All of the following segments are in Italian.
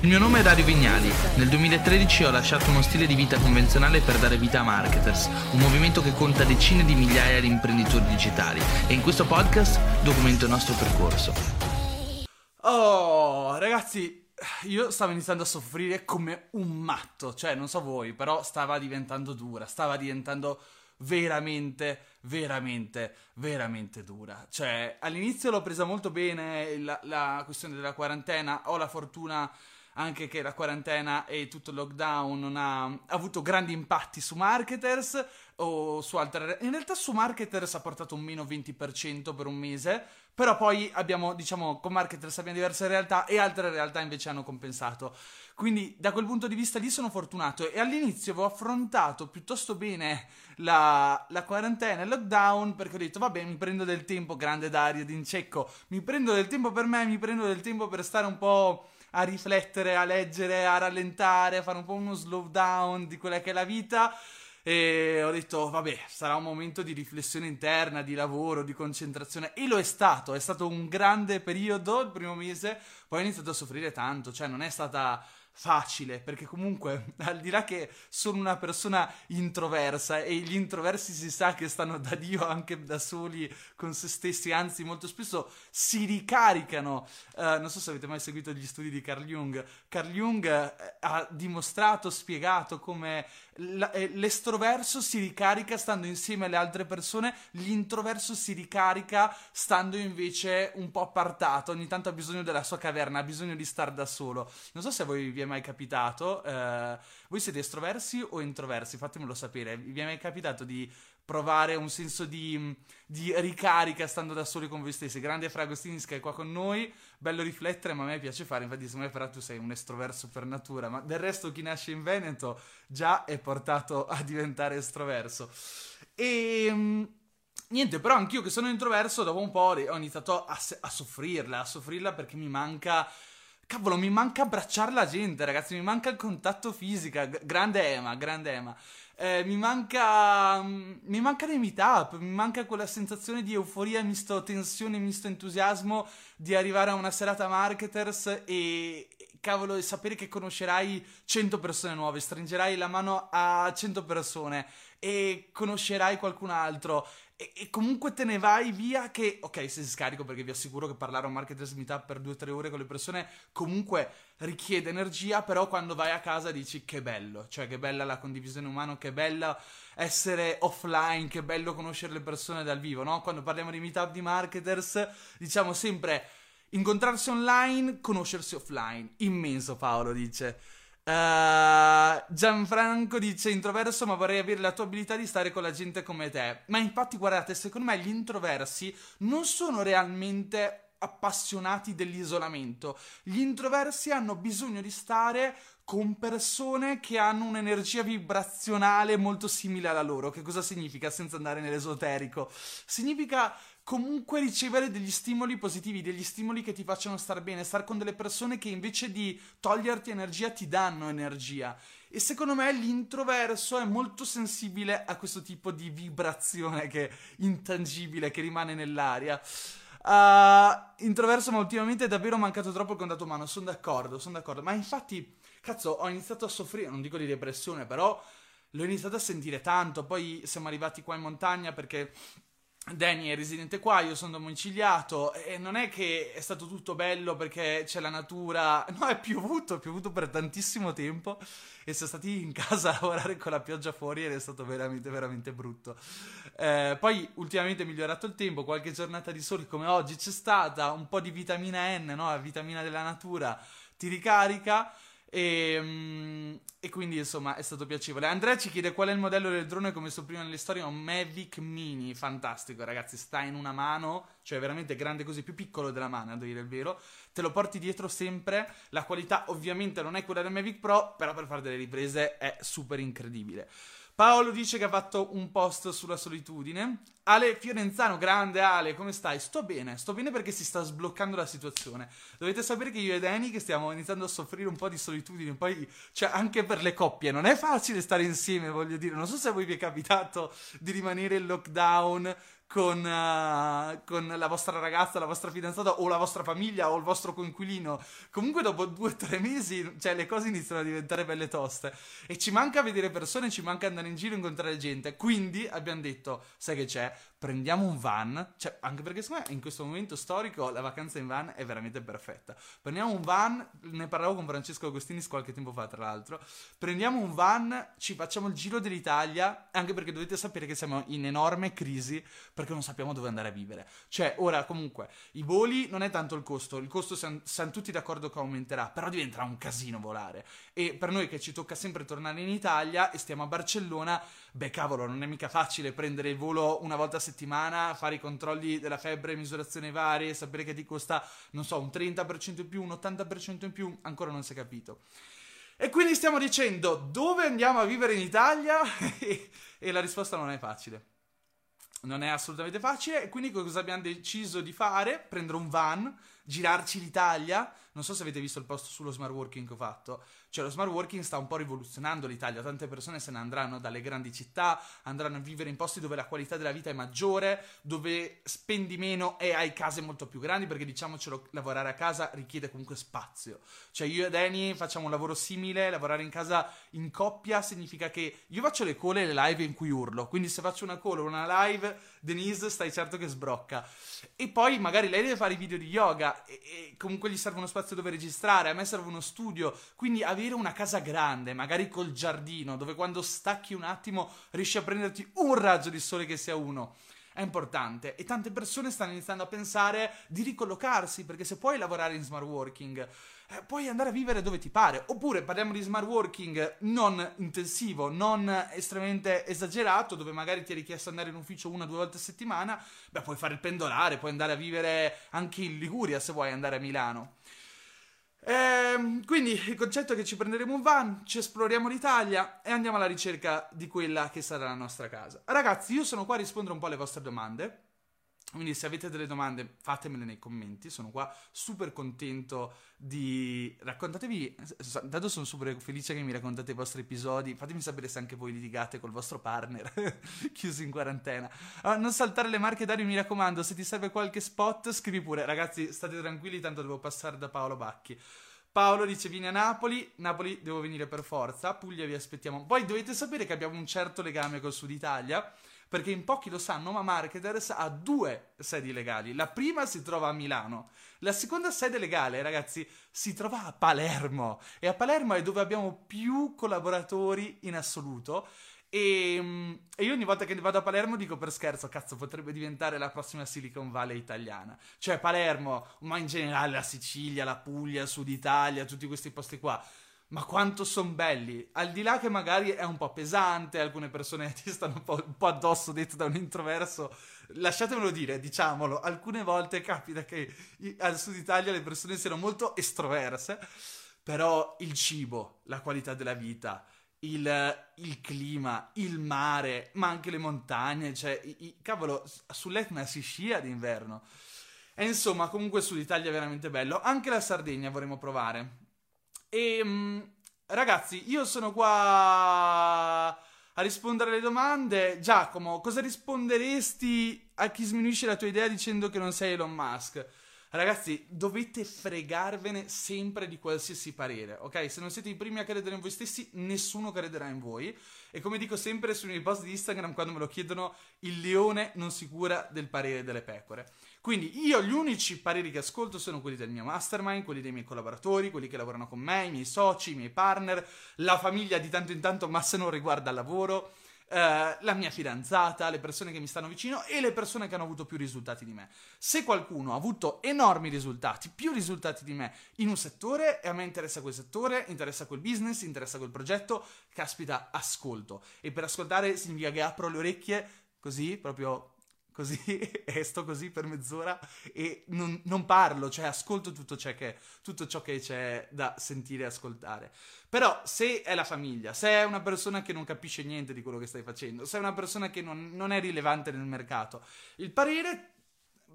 Il mio nome è Dario Vignali. Nel 2013 ho lasciato uno stile di vita convenzionale per dare vita a Marketers, un movimento che conta decine di migliaia di imprenditori digitali e in questo podcast documento il nostro percorso. Oh, ragazzi, io stavo iniziando a soffrire come un matto, cioè non so voi, però stava diventando dura, stava diventando veramente, veramente, veramente dura. Cioè, all'inizio l'ho presa molto bene la, la questione della quarantena, ho la fortuna anche che la quarantena e tutto il lockdown non ha avuto grandi impatti su marketers o su altre... In realtà su marketers ha portato un meno 20% per un mese, però poi abbiamo, diciamo, con marketers abbiamo diverse realtà e altre realtà invece hanno compensato. Quindi da quel punto di vista lì sono fortunato e all'inizio avevo affrontato piuttosto bene la, la quarantena e il lockdown perché ho detto vabbè mi prendo del tempo, grande Dario d'Incecco, mi prendo del tempo per me, mi prendo del tempo per stare un po' a riflettere, a leggere, a rallentare, a fare un po' uno slowdown di quella che è la vita. E ho detto, vabbè, sarà un momento di riflessione interna, di lavoro, di concentrazione. E lo è stato, è stato un grande periodo il primo mese. Poi ho iniziato a soffrire tanto, cioè non è stata facile, perché comunque al di là che sono una persona introversa e gli introversi si sa che stanno da Dio anche da soli con se stessi, anzi molto spesso si ricaricano. Uh, non so se avete mai seguito gli studi di Carl Jung. Carl Jung uh, ha dimostrato, spiegato come eh, l'estroverso si ricarica stando insieme alle altre persone, l'introverso si ricarica stando invece un po' appartato, ogni tanto ha bisogno della sua caverna, ha bisogno di stare da solo. Non so se a voi vi è mai capitato, eh, voi siete estroversi o introversi? Fatemelo sapere, vi è mai capitato di provare un senso di, di, ricarica stando da soli con voi stessi. Grande Fragostinis che è qua con noi, bello riflettere, ma a me piace fare, infatti secondo me però tu sei un estroverso per natura, ma del resto chi nasce in Veneto già è portato a diventare estroverso. E... Ehm, niente, però anch'io che sono introverso, dopo un po' ho iniziato a, a soffrirla, a soffrirla perché mi manca Cavolo, mi manca abbracciare la gente, ragazzi, mi manca il contatto fisico. grande Ema, grande Ema. Eh, mi manca. Mm, mi manca dei meetup, mi manca quella sensazione di euforia, misto tensione, misto entusiasmo di arrivare a una serata marketers e. Cavolo, sapere che conoscerai 100 persone nuove, stringerai la mano a 100 persone e conoscerai qualcun altro e, e, comunque te ne vai via che, ok, sei scarico perché vi assicuro che parlare a un marketers meetup per 2-3 ore con le persone comunque richiede energia, però quando vai a casa dici che bello, cioè che bella la condivisione umana, che bella essere offline, che bello conoscere le persone dal vivo, no? Quando parliamo di meetup di marketers diciamo sempre incontrarsi online, conoscersi offline. Immenso Paolo dice. Uh, Gianfranco dice introverso, ma vorrei avere la tua abilità di stare con la gente come te. Ma infatti, guardate, secondo me gli introversi non sono realmente appassionati dell'isolamento. Gli introversi hanno bisogno di stare con persone che hanno un'energia vibrazionale molto simile alla loro. Che cosa significa senza andare nell'esoterico? Significa comunque ricevere degli stimoli positivi, degli stimoli che ti facciano star bene, star con delle persone che invece di toglierti energia ti danno energia. E secondo me l'introverso è molto sensibile a questo tipo di vibrazione che è intangibile, che rimane nell'aria. Uh, introverso, ma ultimamente è davvero mancato troppo il contatto umano. Sono d'accordo, sono d'accordo. Ma infatti, cazzo, ho iniziato a soffrire, non dico di depressione, però l'ho iniziato a sentire tanto. Poi siamo arrivati qua in montagna perché Danny è residente qua, io sono domiciliato e non è che è stato tutto bello perché c'è la natura, no è piovuto, è piovuto per tantissimo tempo e siamo stati in casa a lavorare con la pioggia fuori ed è stato veramente veramente brutto. Eh, poi ultimamente è migliorato il tempo, qualche giornata di sole come oggi c'è stata, un po' di vitamina N, no? la vitamina della natura ti ricarica e, um, e, quindi insomma è stato piacevole. Andrea ci chiede qual è il modello del drone come messo prima nelle storie. Un Mavic Mini, fantastico ragazzi, sta in una mano, cioè veramente grande così, più piccolo della mano a dire il vero. Te lo porti dietro sempre. La qualità ovviamente non è quella del Mavic Pro, però per fare delle riprese è super incredibile. Paolo dice che ha fatto un post sulla solitudine. Ale Fiorenzano, grande Ale, come stai? Sto bene, sto bene perché si sta sbloccando la situazione. Dovete sapere che io e Danny che stiamo iniziando a soffrire un po' di solitudine, poi cioè anche per le coppie, non è facile stare insieme, voglio dire. Non so se a voi vi è capitato di rimanere in lockdown con, uh, con, la vostra ragazza, la vostra fidanzata o la vostra famiglia o il vostro coinquilino. Comunque dopo due o tre mesi, cioè, le cose iniziano a diventare belle toste. E ci manca vedere persone, ci manca andare in giro e incontrare gente. Quindi abbiamo detto, sai che c'è? Prendiamo un van, cioè, anche perché secondo me in questo momento storico la vacanza in van è veramente perfetta. Prendiamo un van, ne parlavo con Francesco Agostinis qualche tempo fa, tra l'altro. Prendiamo un van, ci facciamo il giro dell'Italia, anche perché dovete sapere che siamo in enorme crisi perché non sappiamo dove andare a vivere. Cioè, ora comunque, i voli non è tanto il costo, il costo siamo, siamo tutti d'accordo che aumenterà, però diventerà un casino volare. E per noi che ci tocca sempre tornare in Italia e stiamo a Barcellona, beh cavolo, non è mica facile prendere il volo una volta a settimana, fare i controlli della febbre, misurazioni varie, sapere che ti costa, non so, un 30% in più, un 80% in più, ancora non si è capito. E quindi stiamo dicendo dove andiamo a vivere in Italia? e la risposta non è facile non è assolutamente facile e quindi cosa abbiamo deciso di fare? Prendere un van, girarci l'Italia. Non so se avete visto il post sullo smart working che ho fatto. Cioè, lo smart working sta un po' rivoluzionando l'Italia. Tante persone se ne andranno dalle grandi città, andranno a vivere in posti dove la qualità della vita è maggiore, dove spendi meno e hai case molto più grandi, perché diciamocelo, lavorare a casa richiede comunque spazio. Cioè, io e Danny facciamo un lavoro simile, lavorare in casa in coppia significa che io faccio le call e le live in cui urlo. Quindi se faccio una call o una live, Denise stai certo che sbrocca. E poi magari lei deve fare i video di yoga e, e comunque gli serve uno spazio dove registrare, a me serve uno studio, quindi avere una casa grande, magari col giardino, dove quando stacchi un attimo riesci a prenderti un raggio di sole che sia uno è importante e tante persone stanno iniziando a pensare di ricollocarsi perché se puoi lavorare in smart working eh, puoi andare a vivere dove ti pare oppure parliamo di smart working non intensivo non estremamente esagerato dove magari ti è richiesto andare in ufficio una o due volte a settimana beh puoi fare il pendolare puoi andare a vivere anche in Liguria se vuoi andare a Milano Ehm, quindi il concetto è che ci prenderemo un van, ci esploriamo l'Italia e andiamo alla ricerca di quella che sarà la nostra casa. Ragazzi, io sono qua a rispondere un po' alle vostre domande. Quindi se avete delle domande fatemele nei commenti, sono qua super contento di... raccontatevi, intanto sono super felice che mi raccontate i vostri episodi, fatemi sapere se anche voi litigate col vostro partner chiuso in quarantena. Allora, non saltare le marche Dario mi raccomando, se ti serve qualche spot scrivi pure, ragazzi state tranquilli tanto devo passare da Paolo Bacchi. Paolo dice vieni a Napoli, Napoli devo venire per forza, Puglia vi aspettiamo. Poi dovete sapere che abbiamo un certo legame col Sud Italia perché in pochi lo sanno, ma Marketers ha due sedi legali. La prima si trova a Milano, la seconda sede legale, ragazzi, si trova a Palermo e a Palermo è dove abbiamo più collaboratori in assoluto. E, mm, e, io ogni volta che vado a Palermo dico per scherzo, cazzo, potrebbe diventare la prossima Silicon Valley italiana. Cioè Palermo, ma in generale la Sicilia, la Puglia, Sud Italia, tutti questi posti qua ma quanto sono belli. Al di là che magari è un po' pesante, alcune persone ti stanno un po', un po', addosso detto da un introverso. Lasciatemelo dire, diciamolo, alcune volte capita che al sud Italia le persone siano molto estroverse, però il cibo, la qualità della vita, il, il clima, il mare, ma anche le montagne, cioè, i, i, cavolo, sull'Etna si scia d'inverno. E insomma, comunque il sud Italia è veramente bello. Anche la Sardegna vorremmo provare e ehm, ragazzi, io sono qua a rispondere alle domande. Giacomo, cosa risponderesti a chi sminuisce la tua idea dicendo che non sei Elon Musk? Ragazzi, dovete fregarvene sempre di qualsiasi parere, ok? Se non siete i primi a credere in voi stessi, nessuno crederà in voi. E come dico sempre sui miei post di Instagram, quando me lo chiedono, il leone non si cura del parere delle pecore. Quindi io gli unici pareri che ascolto sono quelli del mio mastermind, quelli dei miei collaboratori, quelli che lavorano con me, i miei soci, i miei partner, la famiglia di tanto in tanto, ma se non riguarda il lavoro, eh, la mia fidanzata, le persone che mi stanno vicino e le persone che hanno avuto più risultati di me. Se qualcuno ha avuto enormi risultati, più risultati di me in un settore e a me interessa quel settore, interessa quel business, interessa quel progetto, caspita, ascolto. E per ascoltare significa che apro le orecchie così, proprio così e sto così per mezz'ora e non, non parlo, cioè ascolto tutto ciò, che, tutto ciò che c'è da sentire e ascoltare. Però se è la famiglia, se è una persona che non capisce niente di quello che stai facendo, se è una persona che non, non è rilevante nel mercato, il parere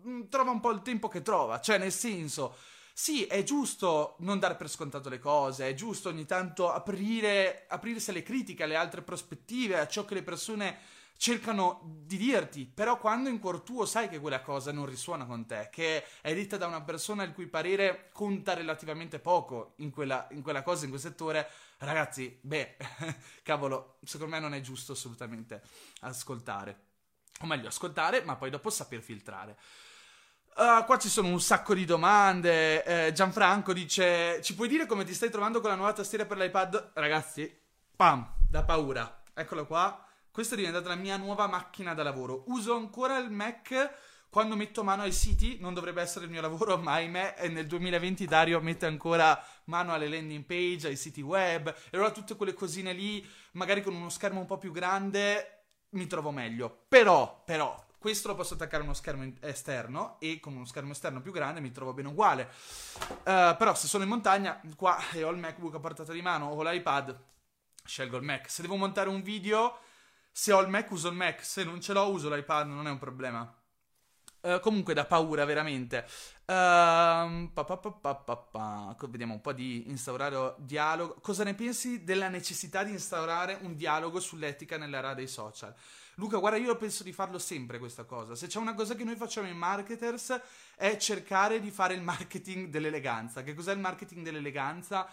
mm, trova un po' il tempo che trova, cioè nel senso... Sì, è giusto non dare per scontato le cose, è giusto ogni tanto aprire, aprirsi alle critiche, alle altre prospettive, a ciò che le persone cercano di dirti, però quando in cuor tuo sai che quella cosa non risuona con te, che è detta da una persona il cui parere conta relativamente poco in quella, in quella cosa, in quel settore, ragazzi, beh, cavolo, secondo me non è giusto assolutamente ascoltare. O meglio, ascoltare, ma poi dopo saper filtrare. Uh, qua ci sono un sacco di domande. Eh, Gianfranco dice: Ci puoi dire come ti stai trovando con la nuova tastiera per l'iPad? Ragazzi, pam, da paura. Eccolo qua. Questa è diventata la mia nuova macchina da lavoro. Uso ancora il Mac quando metto mano ai siti, non dovrebbe essere il mio lavoro, ma ahimè nel 2020 Dario mette ancora mano alle landing page, ai siti web, e allora tutte quelle cosine lì, magari con uno schermo un po' più grande, mi trovo meglio. Però, però, questo lo posso attaccare a uno schermo esterno e con uno schermo esterno più grande mi trovo bene uguale. Uh, però se sono in montagna, qua e ho il MacBook a portata di mano o l'iPad, scelgo il Mac. Se devo montare un video se ho il Mac uso il Mac, se non ce l'ho uso l'iPad, non è un problema. Uh, comunque da paura veramente. Uh, pa, pa, pa, Vediamo un po' di instaurare dialogo. Cosa ne pensi della necessità di instaurare un dialogo sull'etica nell'era dei social? Luca, guarda, io penso di farlo sempre questa cosa. Se c'è una cosa che noi facciamo in marketers è cercare di fare il marketing dell'eleganza. Che cos'è il marketing dell'eleganza?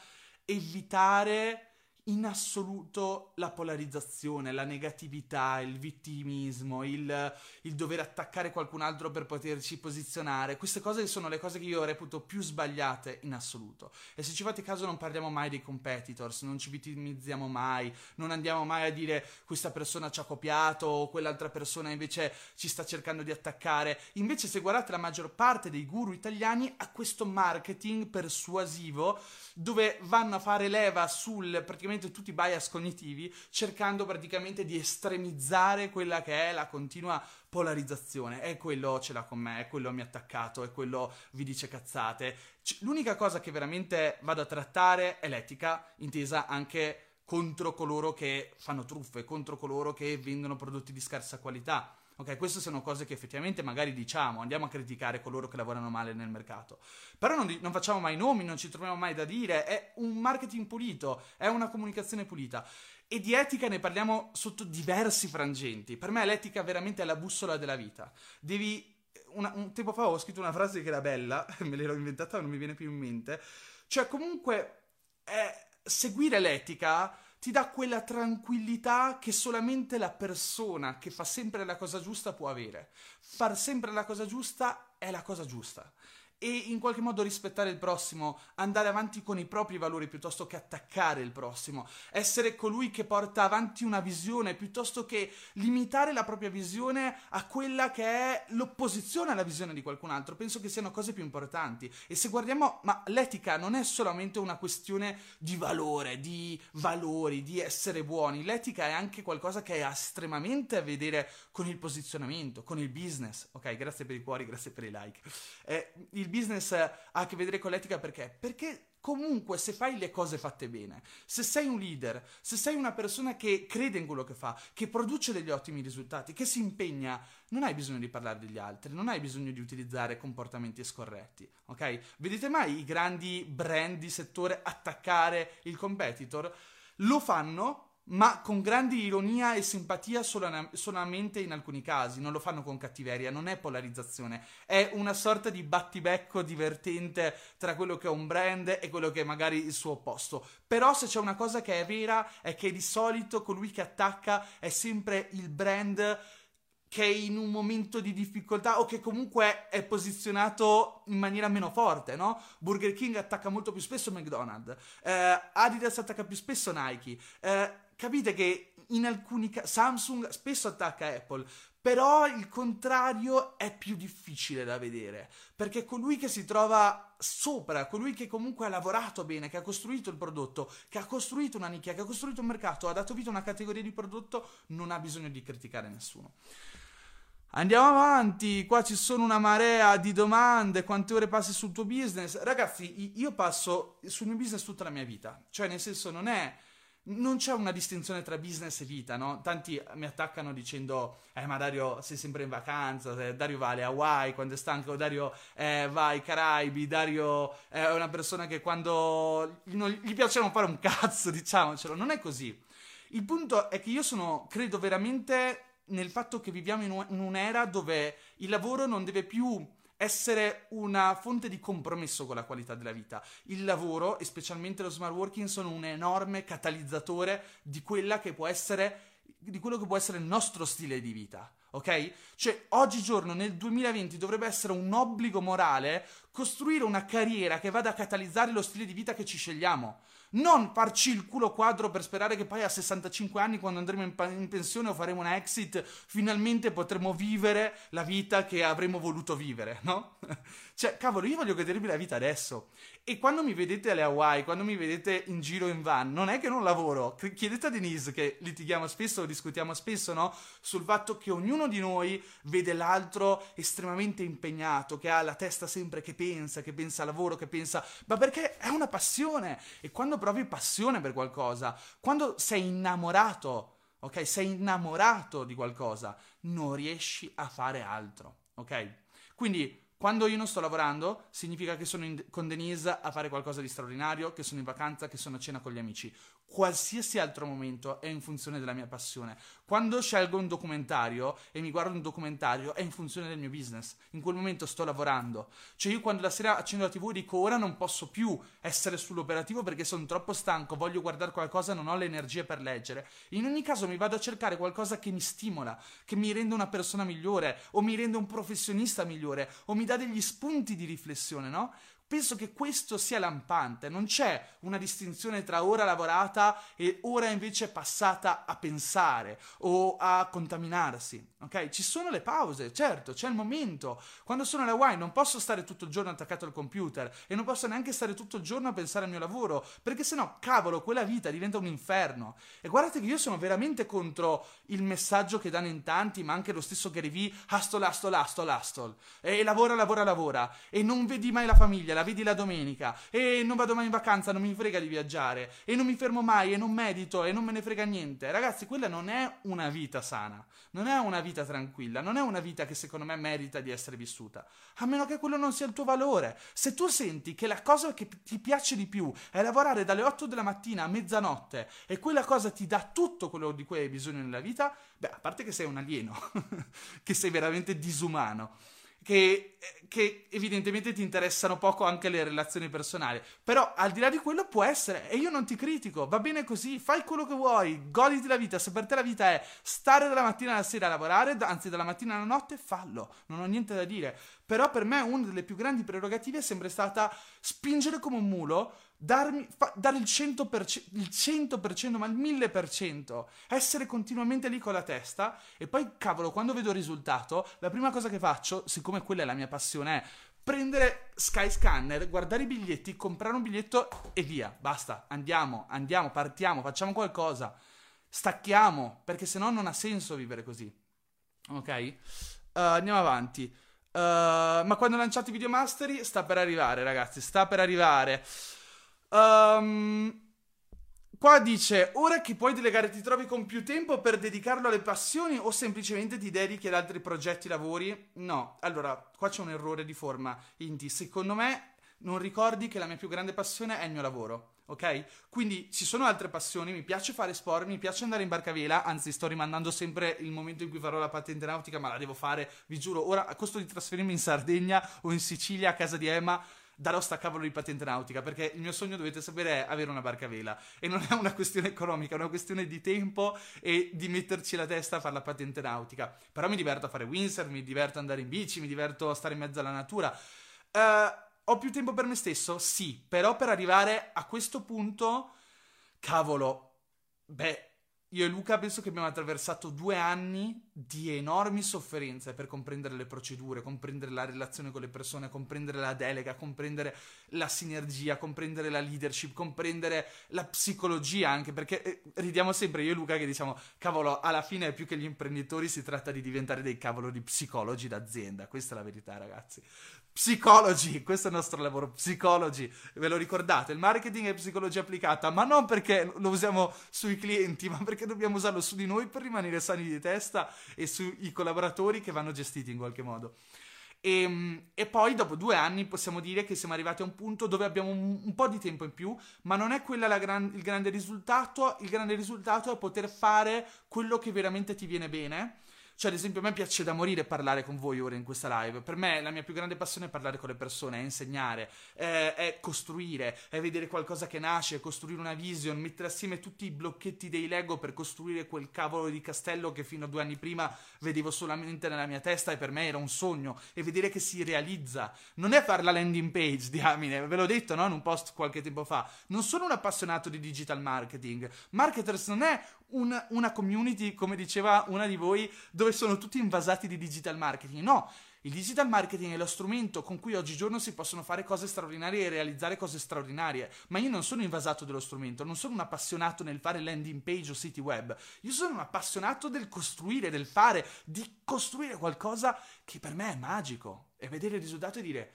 Evitare in assoluto la polarizzazione, la negatività, il vittimismo, il, il, dover attaccare qualcun altro per poterci posizionare. Queste cose sono le cose che io reputo più sbagliate in assoluto. E se ci fate caso non parliamo mai dei competitors, non ci vittimizziamo mai, non andiamo mai a dire questa persona ci ha copiato o quell'altra persona invece ci sta cercando di attaccare. Invece se guardate la maggior parte dei guru italiani ha questo marketing persuasivo dove vanno a fare leva sul praticamente tutti i bias cognitivi, cercando praticamente di estremizzare quella che è la continua polarizzazione. È quello ce l'ha con me, è quello mi ha attaccato, è quello vi dice cazzate. L'unica cosa che veramente vado a trattare è l'etica, intesa anche contro coloro che fanno truffe, contro coloro che vendono prodotti di scarsa qualità Ok, queste sono cose che effettivamente magari diciamo, andiamo a criticare coloro che lavorano male nel mercato. Però non, non, facciamo mai nomi, non ci troviamo mai da dire, è un marketing pulito, è una comunicazione pulita. E di etica ne parliamo sotto diversi frangenti. Per me l'etica veramente è la bussola della vita. Devi... Una, un tempo fa ho scritto una frase che era bella, me l'ero inventata, non mi viene più in mente. Cioè, comunque, eh, seguire l'etica ti dà quella tranquillità che solamente la persona che fa sempre la cosa giusta può avere. Far sempre la cosa giusta è la cosa giusta e in qualche modo rispettare il prossimo, andare avanti con i propri valori piuttosto che attaccare il prossimo, essere colui che porta avanti una visione piuttosto che limitare la propria visione a quella che è l'opposizione alla visione di qualcun altro. Penso che siano cose più importanti. E se guardiamo, ma l'etica non è solamente una questione di valore, di valori, di essere buoni. L'etica è anche qualcosa che ha estremamente a vedere con il posizionamento, con il business. Ok, grazie per i cuori, grazie per i like. Eh, il il business ha a che vedere con l'etica perché? Perché comunque se fai le cose fatte bene, se sei un leader, se sei una persona che crede in quello che fa, che produce degli ottimi risultati, che si impegna, non hai bisogno di parlare degli altri, non hai bisogno di utilizzare comportamenti scorretti, ok? Vedete mai i grandi brand di settore attaccare il competitor? Lo fanno ma con grande ironia e simpatia solana- solamente in alcuni casi, non lo fanno con cattiveria, non è polarizzazione, è una sorta di battibecco divertente tra quello che è un brand e quello che è magari il suo opposto. Però se c'è una cosa che è vera è che di solito colui che attacca è sempre il brand che è in un momento di difficoltà o che comunque è posizionato in maniera meno forte, no? Burger King attacca molto più spesso McDonald's, eh, Adidas attacca più spesso Nike, eh, capite che in alcuni casi Samsung spesso attacca Apple, però il contrario è più difficile da vedere, perché colui che si trova sopra, colui che comunque ha lavorato bene, che ha costruito il prodotto, che ha costruito una nicchia, che ha costruito un mercato, ha dato vita a una categoria di prodotto, non ha bisogno di criticare nessuno. Andiamo avanti, qua ci sono una marea di domande, quante ore passi sul tuo business? Ragazzi, io passo sul mio business tutta la mia vita, cioè nel senso non è non c'è una distinzione tra business e vita, no? Tanti mi attaccano dicendo, eh ma Dario sei sempre in vacanza, Dario va alle Hawaii quando è stanco, Dario eh, va ai Caraibi, Dario è una persona che quando non, gli piace non fare un cazzo, diciamocelo, non è così. Il punto è che io sono, credo veramente nel fatto che viviamo in un'era dove il lavoro non deve più essere una fonte di compromesso con la qualità della vita. Il lavoro e specialmente lo smart working sono un enorme catalizzatore di quella che può essere di quello che può essere il nostro stile di vita. Ok? Cioè, oggigiorno nel 2020 dovrebbe essere un obbligo morale costruire una carriera che vada a catalizzare lo stile di vita che ci scegliamo. Non farci il culo quadro per sperare che poi a 65 anni, quando andremo in, in, pensione o faremo una exit, finalmente potremo vivere la vita che avremmo voluto vivere, no? Cioè, cavolo, io voglio godermi la vita adesso. E quando mi vedete alle Hawaii, quando mi vedete in giro in van, non è che non lavoro. Chiedete a Denise, che litighiamo spesso, discutiamo spesso, no? Sul fatto che ognuno di noi vede l'altro estremamente impegnato, che ha la testa sempre che pensa, che pensa al lavoro, che pensa... Ma perché è una passione. E quando provi passione per qualcosa, quando sei innamorato, ok? Sei innamorato di qualcosa, non riesci a fare altro, ok? Quindi quando io non sto lavorando, significa che sono in, con Denise a fare qualcosa di straordinario, che sono in vacanza, che sono a cena con gli amici qualsiasi altro momento è in funzione della mia passione. Quando scelgo un documentario e mi guardo un documentario è in funzione del mio business. In quel momento sto lavorando. Cioè io quando la sera accendo la TV dico ora non posso più essere sull'operativo perché sono troppo stanco, voglio guardare qualcosa, non ho le energie per leggere. In ogni caso mi vado a cercare qualcosa che mi stimola, che mi rende una persona migliore o mi rende un professionista migliore o mi dà degli spunti di riflessione, no? Penso che questo sia lampante, non c'è una distinzione tra ora lavorata e ora invece passata a pensare o a contaminarsi, ok? Ci sono le pause, certo, c'è il momento. Quando sono alla Hawaii non posso stare tutto il giorno attaccato al computer e non posso neanche stare tutto il giorno a pensare al mio lavoro, perché sennò, cavolo, quella vita diventa un inferno. E guardate che io sono veramente contro il messaggio che danno in tanti, ma anche lo stesso Gary Vee, hustle, hustle, hustle, hustle. E lavora, lavora, lavora. E non vedi mai la famiglia la vedi la domenica e non vado mai in vacanza, non mi frega di viaggiare e non mi fermo mai e non medito e non me ne frega niente. Ragazzi, quella non è una vita sana, non è una vita tranquilla, non è una vita che secondo me merita di essere vissuta, a meno che quello non sia il tuo valore. Se tu senti che la cosa che ti piace di più è lavorare dalle 8 della mattina a mezzanotte e quella cosa ti dà tutto quello di cui hai bisogno nella vita, beh, a parte che sei un alieno, che sei veramente disumano che, che, evidentemente ti interessano poco anche le relazioni personali. Però al di là di quello può essere, e io non ti critico, va bene così, fai quello che vuoi, goditi la vita. Se per te la vita è stare dalla mattina alla sera a lavorare, anzi dalla mattina alla notte, fallo, non ho niente da dire. Però per me una delle più grandi prerogative è sempre stata spingere come un mulo darmi, fa, dare il 100%, il 100%, ma il 1000%, essere continuamente lì con la testa e poi, cavolo, quando vedo il risultato, la prima cosa che faccio, siccome quella è la mia passione, è prendere Skyscanner, guardare i biglietti, comprare un biglietto e via, basta, andiamo, andiamo, partiamo, facciamo qualcosa, stacchiamo, perché se no non ha senso vivere così. Ok? Uh, andiamo avanti. Uh, ma quando lanciate i video mastery sta per arrivare, ragazzi, sta per arrivare. Um, qua dice: Ora che puoi delegare, ti trovi con più tempo per dedicarlo alle passioni o semplicemente ti dedichi ad altri progetti, lavori? No, allora qua c'è un errore di forma. Inti, secondo me, non ricordi che la mia più grande passione è il mio lavoro. Ok? Quindi ci sono altre passioni, mi piace fare sport, mi piace andare in barcavela, anzi sto rimandando sempre il momento in cui farò la patente nautica, ma la devo fare, vi giuro, ora a costo di trasferirmi in Sardegna o in Sicilia a casa di Emma, darò sta cavolo di patente nautica perché il mio sogno dovete sapere è avere una barca a vela e non è una questione economica, è una questione di tempo e di metterci la testa a fare la patente nautica. Però mi diverto a fare windsurf, mi diverto ad andare in bici, mi diverto a stare in mezzo alla natura. Uh, ho più tempo per me stesso? Sì, però per arrivare a questo punto, cavolo, beh, io e Luca penso che abbiamo attraversato due anni di enormi sofferenze per comprendere le procedure, comprendere la relazione con le persone, comprendere la delega, comprendere la sinergia, comprendere la leadership, comprendere la psicologia anche, perché eh, ridiamo sempre io e Luca che diciamo, cavolo, alla fine più che gli imprenditori si tratta di diventare dei cavolo di psicologi d'azienda, questa è la verità ragazzi. Psicologi, questo è il nostro lavoro, psicologi, ve lo ricordate? Il marketing è psicologia applicata, ma non perché lo usiamo sui clienti, ma perché dobbiamo usarlo su di noi per rimanere sani di testa e sui collaboratori che vanno gestiti in qualche modo. E, ehm, e, poi dopo due anni possiamo dire che siamo arrivati a un punto dove abbiamo un, un po' di tempo in più, ma non è quello gran, il grande risultato, il grande risultato è poter fare quello che veramente ti viene bene Cioè, ad esempio, a me piace da morire parlare con voi ora in questa live. Per me la mia più grande passione è parlare con le persone, è insegnare, è, è costruire, è vedere qualcosa che nasce, è costruire una vision, mettere assieme tutti i blocchetti dei Lego per costruire quel cavolo di castello che fino a due anni prima vedevo solamente nella mia testa e per me era un sogno. E vedere che si realizza. Non è fare la landing page, diamine, ve l'ho detto, no? In un post qualche tempo fa. Non sono un appassionato di digital marketing. Marketers non è un, una community, come diceva una di voi, dove sono tutti invasati di digital marketing. No, il digital marketing è lo strumento con cui oggigiorno si possono fare cose straordinarie e realizzare cose straordinarie. Ma io non sono invasato dello strumento, non sono un appassionato nel fare landing page o siti web. Io sono un appassionato del costruire, del fare, di costruire qualcosa che per me è magico. E vedere il risultato e dire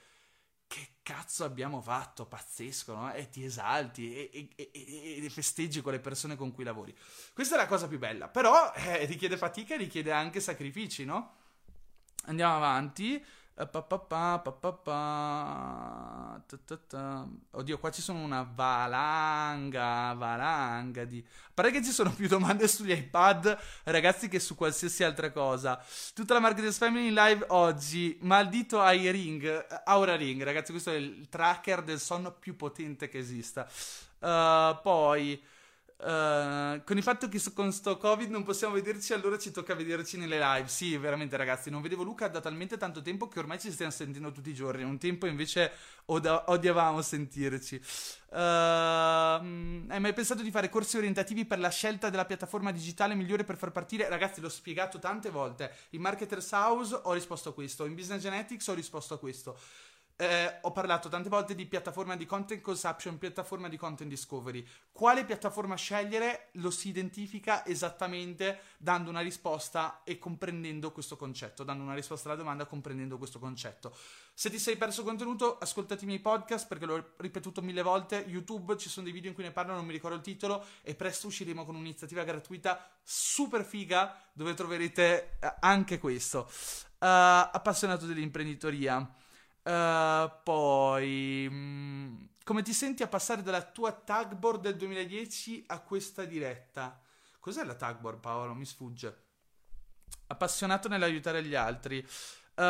che cazzo abbiamo fatto? Pazzesco, no? E ti esalti e, e, e, e, festeggi con le persone con cui lavori. Questa è la cosa più bella, però eh, richiede fatica e richiede anche sacrifici, no? Andiamo avanti. Oddio, qua ci sono una valanga, valanga di... Pare che ci sono più domande sugli iPad, ragazzi, che su qualsiasi altra cosa. Tutta la Marketers Family in live oggi. Maldito iRing, Aura Ring, ragazzi, questo è il tracker del sonno più potente che esista. Uh, poi... Uh, con il fatto che con sto covid non possiamo vederci, allora ci tocca vederci nelle live. Sì, veramente, ragazzi. Non vedevo Luca da talmente tanto tempo che ormai ci stiamo sentendo tutti i giorni. Un tempo invece od- odiavamo sentirci. Uh, hai mai pensato di fare corsi orientativi per la scelta della piattaforma digitale migliore per far partire? Ragazzi, l'ho spiegato tante volte. In Marketers House ho risposto a questo, in Business Genetics ho risposto a questo. Eh, ho parlato tante volte di piattaforma di content consumption, piattaforma di content discovery. Quale piattaforma scegliere lo si identifica esattamente dando una risposta e comprendendo questo concetto, dando una risposta alla domanda comprendendo questo concetto. Se ti sei perso contenuto, ascoltati i miei podcast perché l'ho ripetuto mille volte. YouTube ci sono dei video in cui ne parlo, non mi ricordo il titolo. E presto usciremo con un'iniziativa gratuita super figa dove troverete eh, anche questo. Uh, appassionato dell'imprenditoria. Uh, poi, mm, come ti senti a passare dalla tua tagboard del 2010 a questa diretta? Cos'è la tagboard, Paolo? Mi sfugge. Appassionato nell'aiutare gli altri. Uh,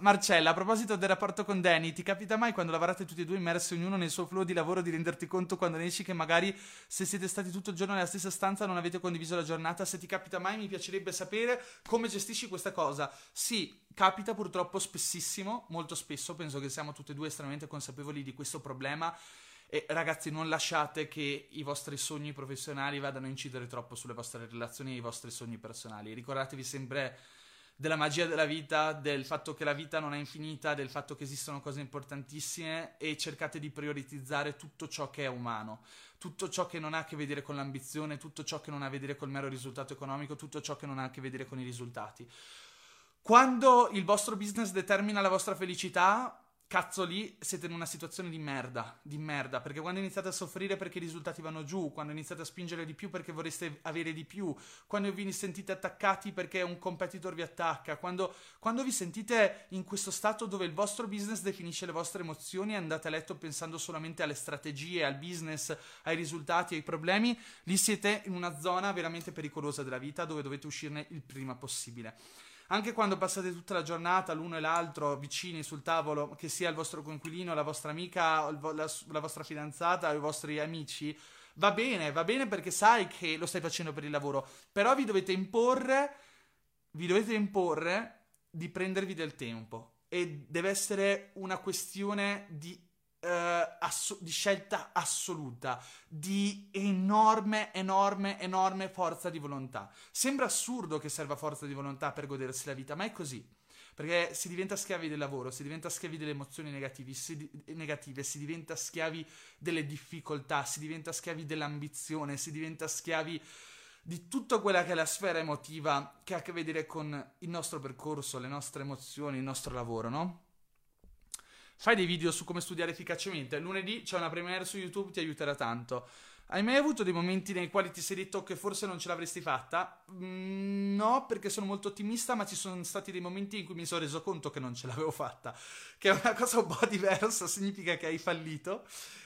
Marcella, a proposito del rapporto con Danny, ti capita mai quando lavorate tutti e due immersi ognuno nel suo flow di lavoro di renderti conto quando ne esci che magari se siete stati tutto il giorno nella stessa stanza non avete condiviso la giornata? Se ti capita mai mi piacerebbe sapere come gestisci questa cosa. Sì, capita purtroppo spessissimo, molto spesso, penso che siamo tutti e due estremamente consapevoli di questo problema. E ragazzi, non lasciate che i vostri sogni professionali vadano a incidere troppo sulle vostre relazioni e i vostri sogni personali. Ricordatevi sempre della magia della vita, del fatto che la vita non è infinita, del fatto che esistono cose importantissime e cercate di prioritizzare tutto ciò che è umano, tutto ciò che non ha a che vedere con l'ambizione, tutto ciò che non ha a che vedere col mero risultato economico, tutto ciò che non ha a che vedere con i risultati. Quando il vostro business determina la vostra felicità, cazzo lì siete in una situazione di merda, di merda, perché quando iniziate a soffrire perché i risultati vanno giù, quando iniziate a spingere di più perché vorreste avere di più, quando vi sentite attaccati perché un competitor vi attacca, quando, quando vi sentite in questo stato dove il vostro business definisce le vostre emozioni e andate a letto pensando solamente alle strategie, al business, ai risultati, ai problemi, lì siete in una zona veramente pericolosa della vita dove dovete uscirne il prima possibile anche quando passate tutta la giornata l'uno e l'altro vicini sul tavolo, che sia il vostro coinquilino, la vostra amica, la, la vostra fidanzata o i vostri amici, va bene, va bene perché sai che lo stai facendo per il lavoro, però vi dovete imporre, vi dovete imporre di prendervi del tempo. E deve essere una questione di Uh, ass- di scelta assoluta, di enorme, enorme, enorme forza di volontà. Sembra assurdo che serva forza di volontà per godersi la vita, ma è così. Perché si diventa schiavi del lavoro, si diventa schiavi delle emozioni negativi, si di- negative, si diventa schiavi delle difficoltà, si diventa schiavi dell'ambizione, si diventa schiavi di tutta quella che è la sfera emotiva che ha a che vedere con il nostro percorso, le nostre emozioni, il nostro lavoro, no? Fai dei video su come studiare efficacemente. Lunedì c'è una premiere su YouTube, ti aiuterà tanto. Hai mai avuto dei momenti nei quali ti sei detto che forse non ce l'avresti fatta? Mm, no, perché sono molto ottimista, ma ci sono stati dei momenti in cui mi sono reso conto che non ce l'avevo fatta. Che è una cosa un po' diversa, significa che hai fallito.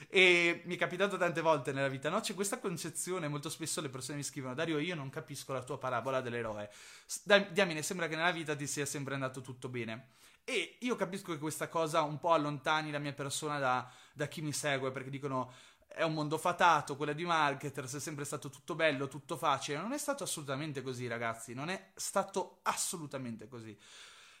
E mi è capitato tante volte nella vita, no? C'è questa concezione, molto spesso le persone mi scrivono, Dario, io non capisco la tua parabola dell'eroe. Diamine, sembra che nella vita ti sia sempre andato tutto bene. E io capisco che questa cosa un po' allontani la mia persona da, da chi mi segue, perché dicono è un mondo fatato, quella di marketers è sempre stato tutto bello, tutto facile. Non è stato assolutamente così, ragazzi. Non è stato assolutamente così.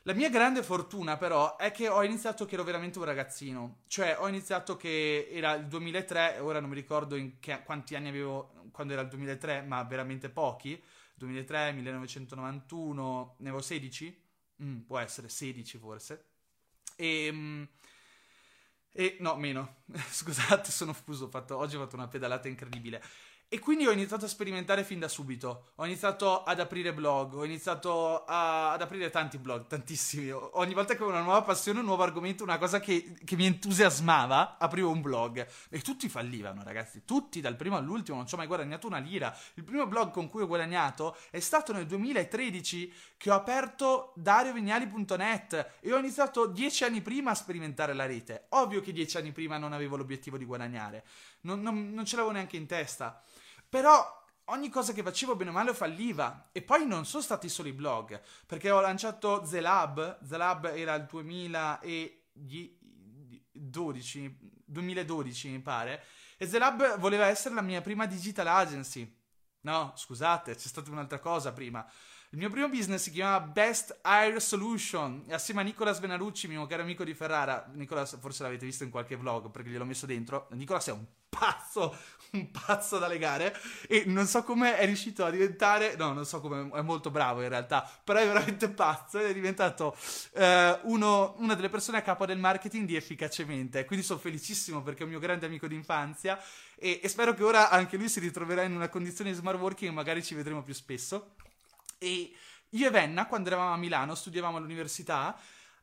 La mia grande fortuna, però, è che ho iniziato che ero veramente un ragazzino. Cioè, ho iniziato che era il 2003, ora non mi ricordo in che, quanti anni avevo quando era il 2003, ma veramente pochi. 2003, 1991, ne avevo 16? Mm, può essere 16 forse. E... Ehm, e no, meno. Scusate, sono fuso. Fatto, oggi ho fatto una pedalata incredibile. E quindi ho iniziato a sperimentare fin da subito. Ho iniziato ad aprire blog, ho iniziato a, ad aprire tanti blog, tantissimi. Ogni volta che avevo una nuova passione, un nuovo argomento, una cosa che, che, mi entusiasmava, aprivo un blog. E tutti fallivano, ragazzi. Tutti, dal primo all'ultimo, non ci ho mai guadagnato una lira. Il primo blog con cui ho guadagnato è stato nel 2013 che ho aperto dariovignali.net e ho iniziato dieci anni prima a sperimentare la rete. Ovvio che dieci anni prima non avevo l'obiettivo di guadagnare. Non, non, non ce l'avevo neanche in testa. Però ogni cosa che facevo bene o male falliva. E poi non sono stati solo i blog, perché ho lanciato The Lab, The Lab era il 2012, 2012 mi pare, e The Lab voleva essere la mia prima digital agency. No, scusate, c'è stata un'altra cosa prima. Il mio primo business si chiamava Best Air Solution e assieme a Nicolas Benarucci, mio caro amico di Ferrara, Nicolas forse l'avete visto in qualche vlog perché gliel'ho messo dentro, Nicolas è un pazzo, un pazzo da legare e non so come è riuscito a diventare, no non so come, è molto bravo in realtà, però è veramente pazzo ed è diventato eh, uno, una delle persone a capo del marketing di Efficacemente, quindi sono felicissimo perché è un mio grande amico d'infanzia e, e spero che ora anche lui si ritroverà in una condizione di smart working e magari ci vedremo più spesso. E io e Venna, quando eravamo a Milano, studiavamo all'università,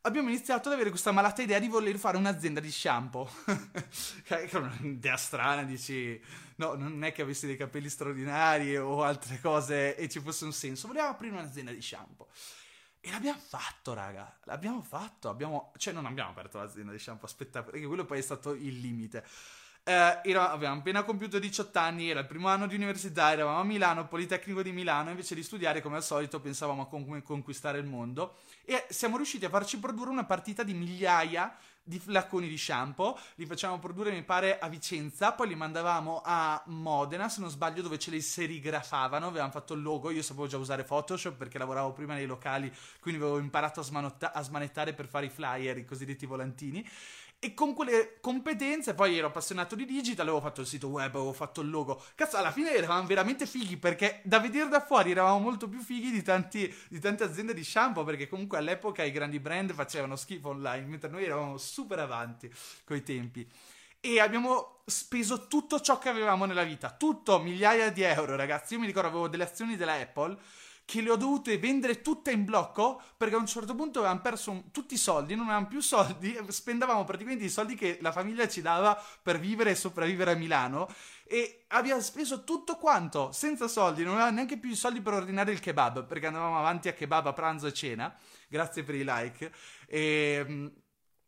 abbiamo iniziato ad avere questa malata idea di voler fare un'azienda di shampoo. che è un'idea strana, dici, no, non è che avessi dei capelli straordinari o altre cose e ci fosse un senso. Volevamo aprire un'azienda di shampoo. E l'abbiamo fatto, raga. L'abbiamo fatto. Abbiamo... Cioè, non abbiamo aperto l'azienda di shampoo, aspetta, perché quello poi è stato il limite. Eh, era, avevamo appena compiuto 18 anni, era il primo anno di università, eravamo a Milano, Politecnico di Milano, invece di studiare come al solito pensavamo a con- conquistare il mondo. E siamo riusciti a farci produrre una partita di migliaia di flaconi di shampoo, li facevamo produrre mi pare a Vicenza, poi li mandavamo a Modena, se non sbaglio, dove ce li serigrafavano, avevamo fatto il logo, io sapevo già usare Photoshop perché lavoravo prima nei locali, quindi avevo imparato a, smanotta- a smanettare per fare i flyer, i cosiddetti volantini e con quelle competenze, poi ero appassionato di digital, avevo fatto il sito web, avevo fatto il logo. Cazzo, alla fine eravamo veramente fighi perché da vedere da fuori eravamo molto più fighi di, tanti, di tante aziende di shampoo perché comunque all'epoca i grandi brand facevano schifo online, mentre noi eravamo super avanti coi tempi. E abbiamo speso tutto ciò che avevamo nella vita, tutto, migliaia di euro, ragazzi. Io mi ricordo avevo delle azioni della Apple che le ho dovute vendere tutte in blocco perché a un certo punto avevamo perso tutti i soldi, non avevamo più soldi, spendavamo praticamente i soldi che la famiglia ci dava per vivere e sopravvivere a Milano e abbiamo speso tutto quanto senza soldi, non avevamo neanche più i soldi per ordinare il kebab perché andavamo avanti a kebab a pranzo e cena. Grazie per i like. E ehm,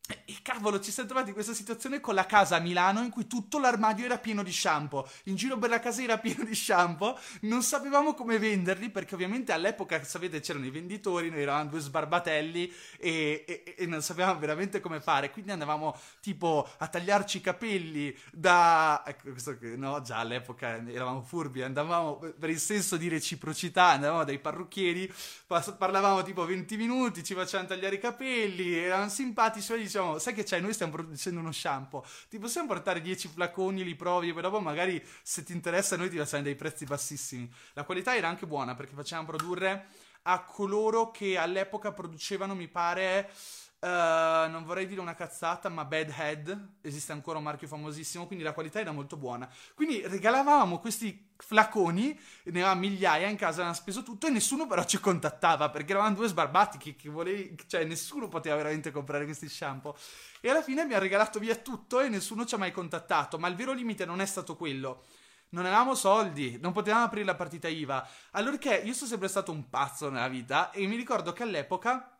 e cavolo, ci siamo trovati in questa situazione con la casa a Milano in cui tutto l'armadio era pieno di shampoo. In giro per la casa era pieno di shampoo. Non sapevamo come venderli perché ovviamente all'epoca, sapete, c'erano i venditori, noi eravamo due sbarbatelli e, e, e non sapevamo veramente come fare. Quindi andavamo tipo a tagliarci i capelli da... Ecco, questo che, no, già all'epoca eravamo furbi, andavamo per il senso di reciprocità, andavamo dai parrucchieri, parlavamo tipo 20 minuti, ci facevano tagliare i capelli, eravamo simpatici, diciamo, sai che c'è, noi stiamo producendo uno shampoo, ti possiamo portare 10 flaconi, li provi e poi dopo magari se ti interessa noi ti facciamo dei prezzi bassissimi. La qualità era anche buona perché facevamo produrre a coloro che all'epoca producevano, mi pare, Uh, non vorrei dire una cazzata, ma Bad Head esiste ancora un marchio famosissimo, quindi la qualità era molto buona. Quindi regalavamo questi flaconi, ne avevamo migliaia in casa, avevamo speso tutto e nessuno però ci contattava perché eravamo due sbarbati che, che volevi, cioè nessuno poteva veramente comprare questi shampoo. E alla fine abbiamo regalato via tutto e nessuno ci ha mai contattato, ma il vero limite non è stato quello non avevamo soldi, non potevamo aprire la partita IVA. Allora che io sono sempre stato un pazzo nella vita e mi ricordo che all'epoca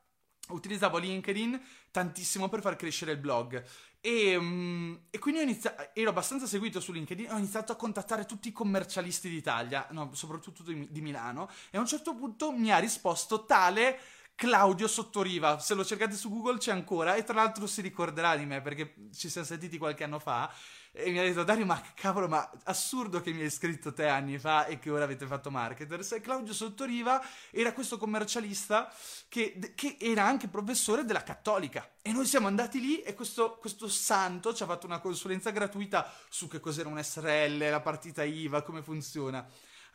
utilizzavo LinkedIn tantissimo per far crescere il blog. E, um, e quindi iniziato, ero abbastanza seguito su LinkedIn, ho iniziato a contattare tutti i commercialisti d'Italia, no, soprattutto di, di Milano, e a un certo punto mi ha risposto tale Claudio Sottoriva, se lo cercate su Google c'è ancora. E tra l'altro si ricorderà di me perché ci siamo sentiti qualche anno fa e mi ha detto Dario ma cavolo ma assurdo che mi hai scritto te anni fa e che ora avete fatto marketers. Claudio Sottoriva era questo commercialista che, che, era anche professore della cattolica. E noi siamo andati lì e questo, questo santo ci ha fatto una consulenza gratuita su che cos'era un SRL, la partita IVA, come funziona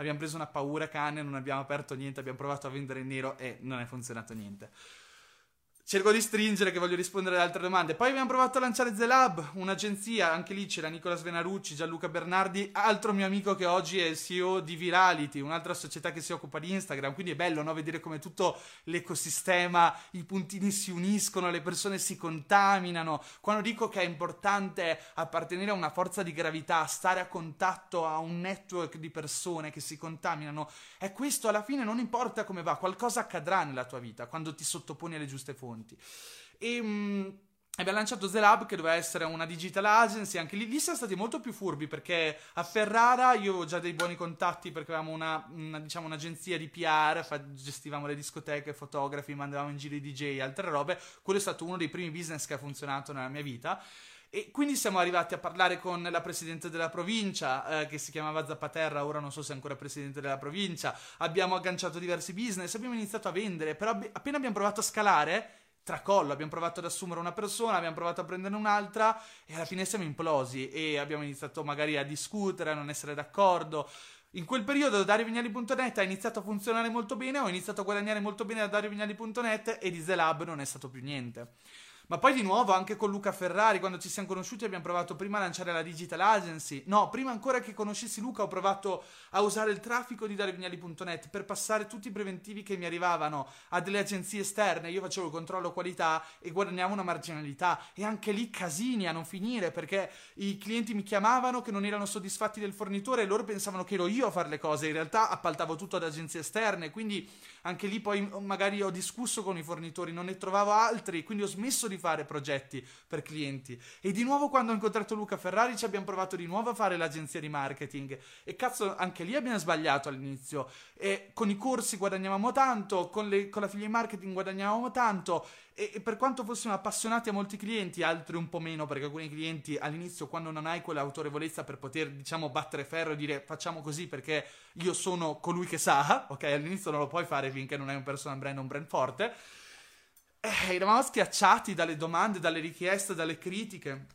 abbiamo preso una paura cane, non abbiamo aperto niente, abbiamo provato a vendere in nero e non è funzionato niente. Cerco di stringere che voglio rispondere ad altre domande. Poi abbiamo provato a lanciare The Lab, un'agenzia, anche lì c'era Nicola Svenarucci, Gianluca Bernardi, altro mio amico che oggi è il CEO di Virality, un'altra società che si occupa di Instagram, quindi è bello no? vedere come tutto l'ecosistema, i puntini si uniscono, le persone si contaminano. Quando dico che è importante appartenere a una forza di gravità, stare a contatto a un network di persone che si contaminano, è questo alla fine non importa come va, qualcosa accadrà nella tua vita quando ti sottoponi alle giuste fonti fonti. E... Mh, mm, abbiamo lanciato The Lab che doveva essere una digital agency, anche lì, lì siamo stati molto più furbi perché a Ferrara io avevo già dei buoni contatti perché avevamo una, una, diciamo, un'agenzia di PR, fa, gestivamo le discoteche, fotografi, mandavamo in giro i DJ e altre robe, quello è stato uno dei primi business che ha funzionato nella mia vita. E quindi siamo arrivati a parlare con la presidente della provincia, eh, che si chiamava Zappaterra, ora non so se è ancora presidente della provincia. Abbiamo agganciato diversi business, abbiamo iniziato a vendere, però appena abbiamo provato a scalare, tracollo, abbiamo provato ad assumere una persona, abbiamo provato a prendere un'altra e alla fine siamo implosi e abbiamo iniziato magari a discutere, a non essere d'accordo. In quel periodo DarioVignali.net ha iniziato a funzionare molto bene, ho iniziato a guadagnare molto bene da DarioVignali.net e di The Lab non è stato più niente. Ma poi di nuovo anche con Luca Ferrari, quando ci siamo conosciuti abbiamo provato prima a lanciare la Digital Agency. No, prima ancora che conoscessi Luca ho provato a usare il traffico di DarioVignali.net per passare tutti i preventivi che mi arrivavano a delle agenzie esterne. Io facevo il controllo qualità e guadagnavo una marginalità. E anche lì casini a non finire perché i clienti mi chiamavano che non erano soddisfatti del fornitore e loro pensavano che ero io a fare le cose. In realtà appaltavo tutto ad agenzie esterne. Quindi anche lì poi magari ho discusso con i fornitori, non ne trovavo altri. Quindi ho smesso di fare progetti per clienti. E di nuovo quando ho incontrato Luca Ferrari ci abbiamo provato di nuovo a fare l'agenzia di marketing. E cazzo, anche lì abbiamo sbagliato all'inizio. E con i corsi guadagnavamo tanto, con, le, con la figlia di marketing guadagnavamo tanto. E, e, per quanto fossimo appassionati a molti clienti, altri un po' meno, perché alcuni clienti all'inizio, quando non hai quell'autorevolezza per poter, diciamo, battere ferro e dire facciamo così perché io sono colui che sa, ok? All'inizio non lo puoi fare finché non hai un personal brand, un brand forte eh, eravamo schiacciati dalle domande, dalle richieste, dalle critiche.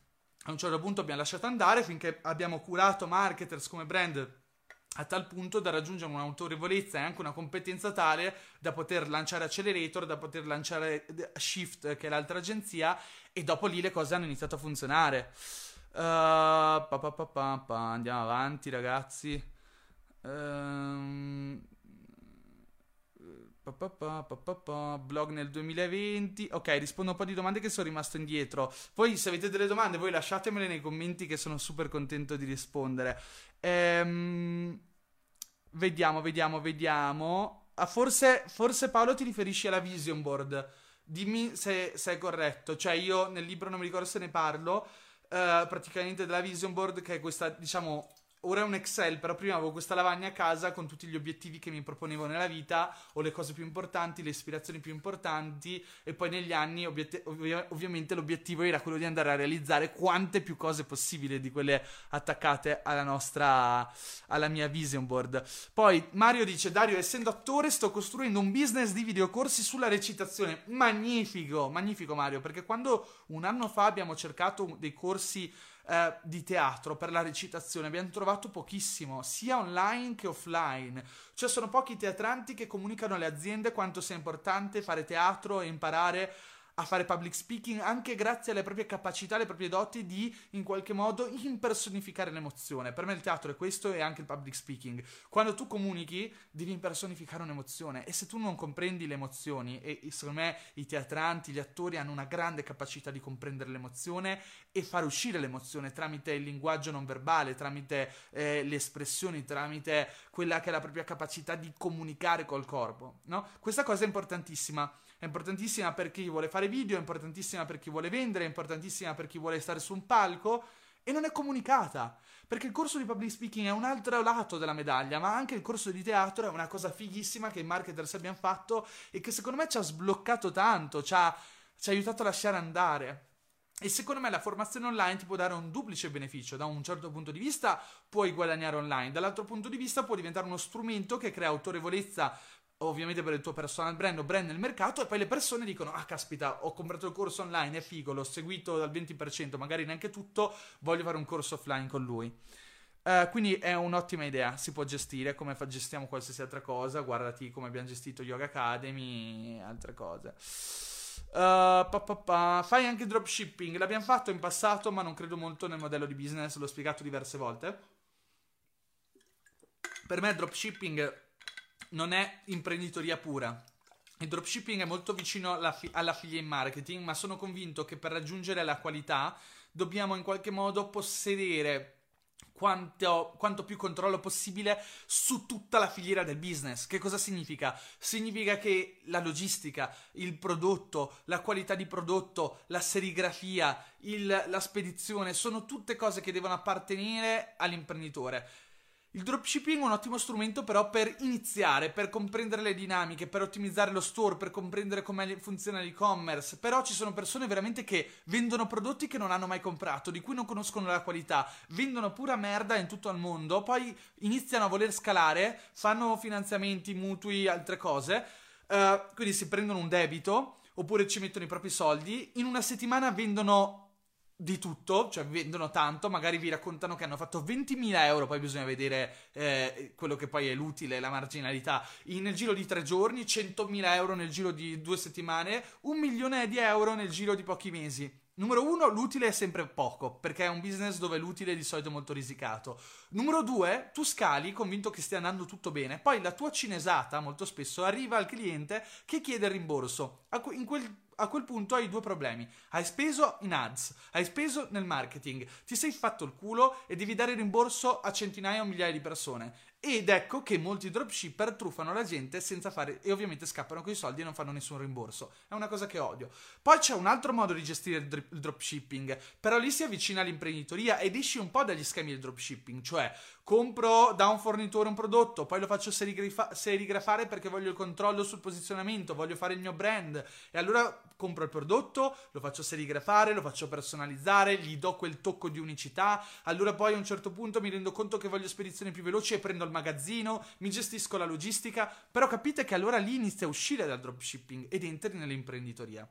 A un certo punto abbiamo lasciato andare finché abbiamo curato marketers come brand a tal punto da raggiungere un'autorevolezza e anche una competenza tale da poter lanciare Accelerator, da poter lanciare Shift, che è l'altra agenzia, e dopo lì le cose hanno iniziato a funzionare. Uh, pa, pa, pa, andiamo avanti, ragazzi. Uh, Pa, pa, pa, blog nel 2020. Ok, rispondo un po' di domande che sono rimasto indietro. Poi, se avete delle domande, voi lasciatemele nei commenti che sono super contento di rispondere. Ehm, vediamo, vediamo, vediamo. Ah, forse, forse Paolo ti riferisci alla vision board. Dimmi se, se, è corretto. Cioè, io nel libro non mi ricordo se ne parlo. Uh, praticamente della vision board, che è questa, diciamo, ora è un Excel, però prima avevo questa lavagna a casa con tutti gli obiettivi che mi proponevo nella vita, o le cose più importanti, le ispirazioni più importanti, e poi negli anni obiet- ov- ovviamente l'obiettivo era quello di andare a realizzare quante più cose possibili di quelle attaccate alla nostra, alla mia vision board. Poi Mario dice, Dario, essendo attore sto costruendo un business di videocorsi sulla recitazione. Magnifico, magnifico Mario, perché quando un anno fa abbiamo cercato dei corsi eh, di teatro per la recitazione abbiamo trovato pochissimo, sia online che offline. Cioè sono pochi teatranti che comunicano alle aziende quanto sia importante fare teatro e imparare a fare public speaking anche grazie alle proprie capacità, alle proprie doti di in qualche modo impersonificare l'emozione. Per me il teatro è questo e anche il public speaking. Quando tu comunichi devi impersonificare un'emozione e se tu non comprendi le emozioni e secondo me i teatranti, gli attori hanno una grande capacità di comprendere l'emozione e far uscire l'emozione tramite il linguaggio non verbale, tramite eh, le espressioni, tramite quella che è la propria capacità di comunicare col corpo, no? Questa cosa è importantissima. È importantissima per chi vuole fare video, è importantissima per chi vuole vendere, è importantissima per chi vuole stare su un palco e non è comunicata. Perché il corso di public speaking è un altro lato della medaglia, ma anche il corso di teatro è una cosa fighissima che i marketers abbiamo fatto e che secondo me ci ha sbloccato tanto, ci ha, ci ha aiutato a lasciare andare. E secondo me la formazione online ti può dare un duplice beneficio. Da un certo punto di vista puoi guadagnare online, dall'altro punto di vista può diventare uno strumento che crea autorevolezza ovviamente per il tuo personal brand o brand nel mercato e poi le persone dicono ah caspita ho comprato il corso online è figo l'ho seguito dal 20% magari neanche tutto voglio fare un corso offline con lui uh, quindi è un'ottima idea si può gestire come fa, gestiamo qualsiasi altra cosa guardati come abbiamo gestito Yoga Academy altre cose Uh, pa, pa, pa. Fai anche dropshipping. L'abbiamo fatto in passato, ma non credo molto nel modello di business. L'ho spiegato diverse volte. Per me, dropshipping non è imprenditoria pura. Il dropshipping è molto vicino alla, fi- all'affiliate marketing, ma sono convinto che per raggiungere la qualità dobbiamo in qualche modo possedere quanto, quanto, più controllo possibile su tutta la filiera del business. Che cosa significa? Significa che la logistica, il prodotto, la qualità di prodotto, la serigrafia, il, la spedizione sono tutte cose che devono appartenere all'imprenditore. Il dropshipping è un ottimo strumento però per iniziare, per comprendere le dinamiche, per ottimizzare lo store, per comprendere come funziona l'e-commerce. Però ci sono persone veramente che vendono prodotti che non hanno mai comprato, di cui non conoscono la qualità, vendono pura merda in tutto il mondo, poi iniziano a voler scalare, fanno finanziamenti, mutui, altre cose, uh, quindi si prendono un debito oppure ci mettono i propri soldi, in una settimana vendono di tutto, cioè vendono tanto, magari vi raccontano che hanno fatto 20.000 euro, poi bisogna vedere eh, quello che poi è l'utile, la marginalità, in, nel giro di tre giorni, 100.000 euro nel giro di due settimane, un milione di euro nel giro di pochi mesi. Numero uno, l'utile è sempre poco, perché è un business dove l'utile è di solito molto risicato. Numero due, tu scali convinto che stia andando tutto bene, poi la tua cinesata molto spesso arriva al cliente che chiede il rimborso. In quel a quel punto hai due problemi. Hai speso in ads, hai speso nel marketing, ti sei fatto il culo e devi dare rimborso a centinaia o migliaia di persone. Ed ecco che molti dropshipper truffano la gente senza fare e ovviamente scappano con i soldi e non fanno nessun rimborso. È una cosa che odio. Poi c'è un altro modo di gestire il, dropshipping, però lì si avvicina all'imprenditoria ed esci un po' dagli schemi del dropshipping, cioè compro da un fornitore un prodotto, poi lo faccio serigrafa- serigrafare perché voglio il controllo sul posizionamento, voglio fare il mio brand. E allora compro il prodotto, lo faccio serigrafare, lo faccio personalizzare, gli do quel tocco di unicità, allora poi a un certo punto mi rendo conto che voglio spedizioni più veloci e prendo il magazzino, mi gestisco la logistica, però capite che allora lì inizia a uscire dal dropshipping ed entri nell'imprenditoria.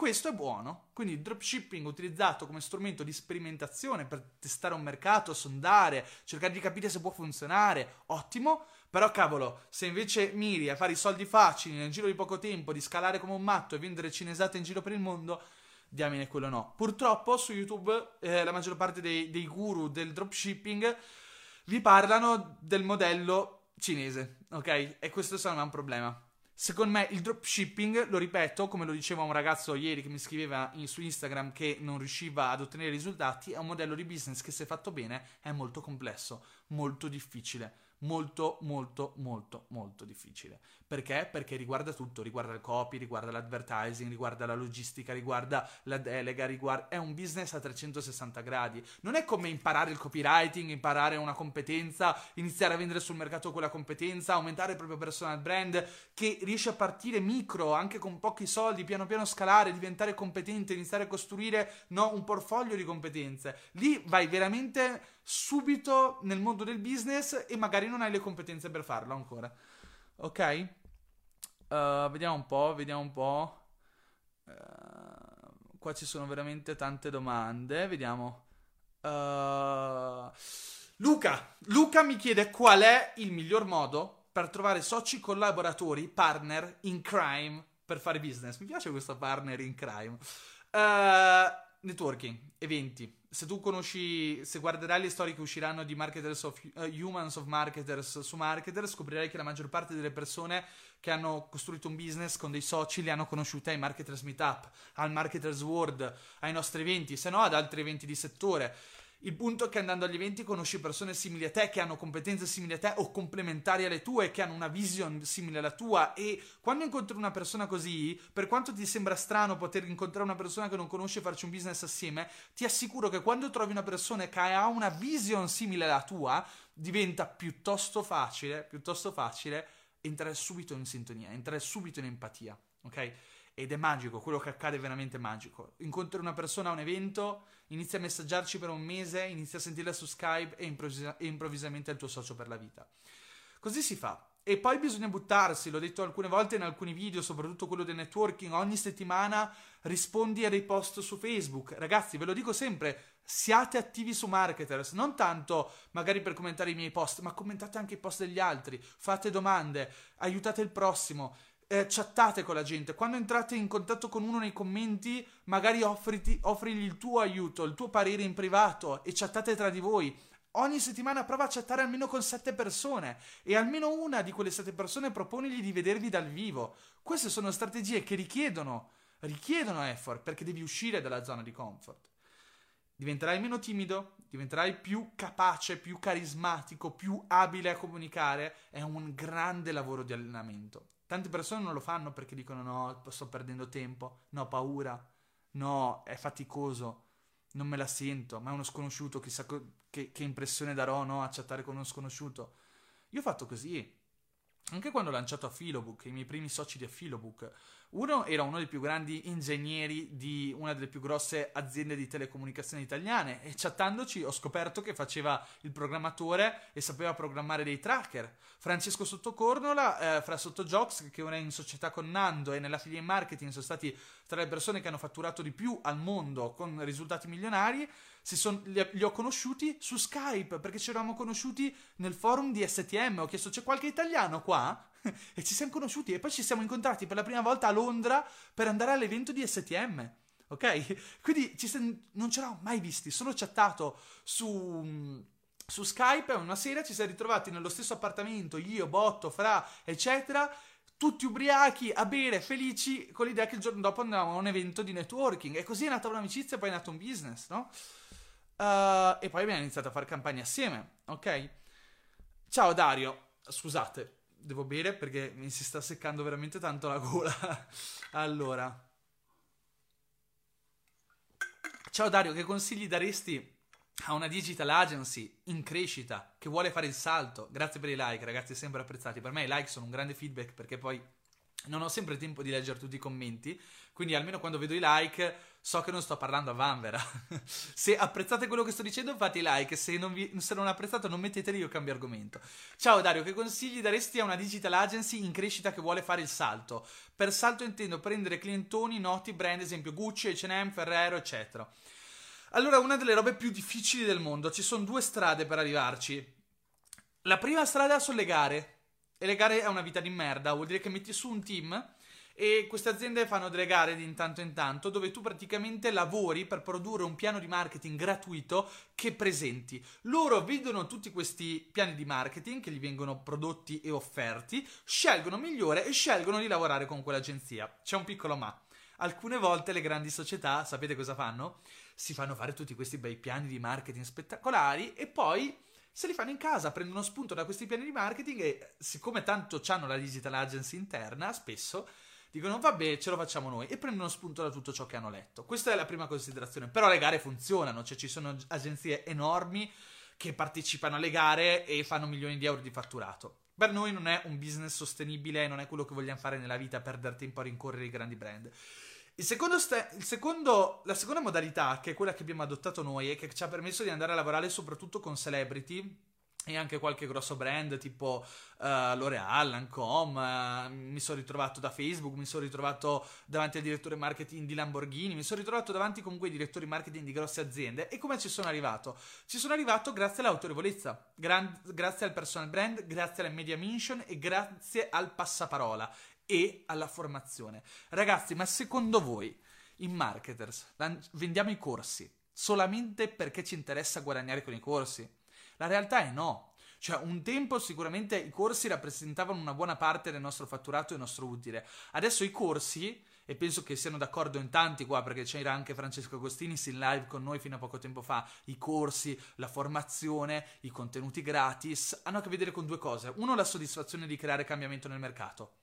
Questo è buono, quindi il dropshipping utilizzato come strumento di sperimentazione per testare un mercato, sondare, cercare di capire se può funzionare, ottimo, però cavolo, se invece miri a fare i soldi facili nel giro di poco tempo, di scalare come un matto e vendere cinesate in giro per il mondo, diamine quello no. Purtroppo su YouTube eh, la maggior parte dei, dei guru del dropshipping vi parlano del modello cinese, ok? E questo sarà un problema. Secondo me il dropshipping, lo ripeto, come lo diceva un ragazzo ieri che mi scriveva in, su Instagram che non riusciva ad ottenere risultati, è un modello di business che se fatto bene è molto complesso, molto difficile molto molto molto molto difficile. Perché? Perché riguarda tutto, riguarda il copy, riguarda l'advertising, riguarda la logistica, riguarda la delega, riguarda... è un business a 360 gradi. Non è come imparare il copywriting, imparare una competenza, iniziare a vendere sul mercato quella competenza, aumentare il proprio personal brand, che riesce a partire micro, anche con pochi soldi, piano piano scalare, diventare competente, iniziare a costruire no, un portfolio di competenze. Lì vai veramente subito nel mondo del business e magari non hai le competenze per farlo ancora. Ok? Uh, vediamo un po', vediamo un po'. Uh, qua ci sono veramente tante domande. Vediamo. Uh, Luca, Luca mi chiede qual è il miglior modo per trovare soci collaboratori, partner in crime per fare business. Mi piace questo partner in crime. Networking, eventi. Se tu conosci, se guarderai le storie che usciranno di Marketers of uh, Humans of Marketers su Marketers, scoprirai che la maggior parte delle persone che hanno costruito un business con dei soci li hanno conosciute ai Marketers Meetup, al Marketers World, ai nostri eventi, se no ad altri eventi di settore. Il punto è che andando agli eventi conosci persone simili a te, che hanno competenze simili a te o complementari alle tue, che hanno una vision simile alla tua e quando incontri una persona così, per quanto ti sembra strano poter incontrare una persona che non conosci e farci un business assieme, ti assicuro che quando trovi una persona che ha una vision simile alla tua, diventa piuttosto facile, piuttosto facile entrare subito in sintonia, entrare subito in empatia, ok? Ed è magico, quello che accade è veramente magico. Incontri una persona a un evento, inizia a messaggiarci per un mese, inizia a sentirla su Skype e, improvvisa- e improvvisamente è il tuo socio per la vita. Così si fa. E poi bisogna buttarsi, l'ho detto alcune volte in alcuni video, soprattutto quello del networking, ogni settimana rispondi a dei post su Facebook. Ragazzi, ve lo dico sempre, siate attivi su Marketers, non tanto magari per commentare i miei post, ma commentate anche i post degli altri, fate domande, aiutate il prossimo eh, chattate con la gente. Quando entrate in contatto con uno nei commenti, magari offriti, offrigli il tuo aiuto, il tuo parere in privato e chattate tra di voi. Ogni settimana prova a chattare almeno con sette persone e almeno una di quelle sette persone proponigli di vedervi dal vivo. Queste sono strategie che richiedono, richiedono effort perché devi uscire dalla zona di comfort. Diventerai meno timido, diventerai più capace, più carismatico, più abile a comunicare. È un grande lavoro di allenamento. Tante persone non lo fanno perché dicono no, sto perdendo tempo, no, paura, no, è faticoso, non me la sento, ma è uno sconosciuto, chissà che, che impressione darò no, a chattare con uno sconosciuto. Io ho fatto così, anche quando ho lanciato a Filobook, i miei primi soci di Filobook, uno era uno dei più grandi ingegneri di una delle più grosse aziende di telecomunicazioni italiane e chattandoci ho scoperto che faceva il programmatore e sapeva programmare dei tracker. Francesco Sottocornola, eh, fra Sottojox, che ora è in società con Nando e nella filiera marketing sono stati tra le persone che hanno fatturato di più al mondo con risultati milionari, son, li, li, ho conosciuti su Skype perché ci eravamo conosciuti nel forum di STM. Ho chiesto c'è qualche italiano qua? e ci siamo conosciuti e poi ci siamo incontrati per la prima volta a Londra per andare all'evento di STM. Ok? Quindi siamo, non ci eravamo mai visti, solo chattato su, su Skype. Una sera ci siamo ritrovati nello stesso appartamento, io, Botto, Fra, eccetera tutti ubriachi, a bere, felici, con l'idea che il giorno dopo andavamo a un evento di networking. E così è nata un'amicizia e poi è nato un business, no? Uh, e poi abbiamo iniziato a fare campagne assieme, ok? Ciao Dario, scusate, devo bere perché mi si sta seccando veramente tanto la gola. allora. Ciao Dario, che consigli daresti a una digital agency in crescita che vuole fare il salto? Grazie per i like, ragazzi, sempre apprezzati. Per me i like sono un grande feedback perché poi non ho sempre tempo di leggere tutti i commenti, quindi almeno quando vedo i like so che non sto parlando a Vanvera. se apprezzate quello che sto dicendo fate like, se non, vi, se non apprezzate non metteteli io cambio argomento. Ciao Dario, che consigli daresti a una digital agency in crescita che vuole fare il salto? Per salto intendo prendere clientoni, noti, brand, esempio Gucci, H&M, Ferrero, eccetera. Allora, una delle robe più difficili del mondo, ci sono due strade per arrivarci. La prima strada sono le gare e le gare è una vita di merda, vuol dire che metti su un team e queste aziende fanno delle gare di intanto in tanto dove tu praticamente lavori per produrre un piano di marketing gratuito che presenti. Loro vedono tutti questi piani di marketing che gli vengono prodotti e offerti, scelgono migliore e scelgono di lavorare con quell'agenzia. C'è un piccolo ma. Alcune volte le grandi società, sapete cosa fanno? Si fanno fare tutti questi bei piani di marketing spettacolari e poi se li fanno in casa, prendono spunto da questi piani di marketing e siccome tanto hanno la digital agency interna, spesso dicono vabbè ce lo facciamo noi e prendono spunto da tutto ciò che hanno letto. Questa è la prima considerazione, però le gare funzionano, cioè ci sono agenzie enormi che partecipano alle gare e fanno milioni di euro di fatturato. Per noi non è un business sostenibile, non è quello che vogliamo fare nella vita, perdere tempo a rincorrere i grandi brand. Il secondo st- il secondo, la seconda modalità, che è quella che abbiamo adottato noi e che ci ha permesso di andare a lavorare soprattutto con celebrity, e anche qualche grosso brand tipo uh, L'Oreal, Lancome, uh, mi sono ritrovato da Facebook, mi sono ritrovato davanti al direttore marketing di Lamborghini, mi sono ritrovato davanti comunque ai direttori marketing di grosse aziende e come ci sono arrivato? Ci sono arrivato grazie all'autorevolezza, gran- grazie al personal brand, grazie alla media mission e grazie al passaparola e alla formazione. Ragazzi, ma secondo voi in marketers vendiamo i corsi solamente perché ci interessa guadagnare con i corsi? La realtà è no. Cioè, un tempo sicuramente i corsi rappresentavano una buona parte del nostro fatturato e del nostro utile. Adesso i corsi, e penso che siano d'accordo in tanti qua, perché c'era anche Francesco Agostinis in live con noi fino a poco tempo fa, i corsi, la formazione, i contenuti gratis, hanno a che vedere con due cose. Uno, la soddisfazione di creare cambiamento nel mercato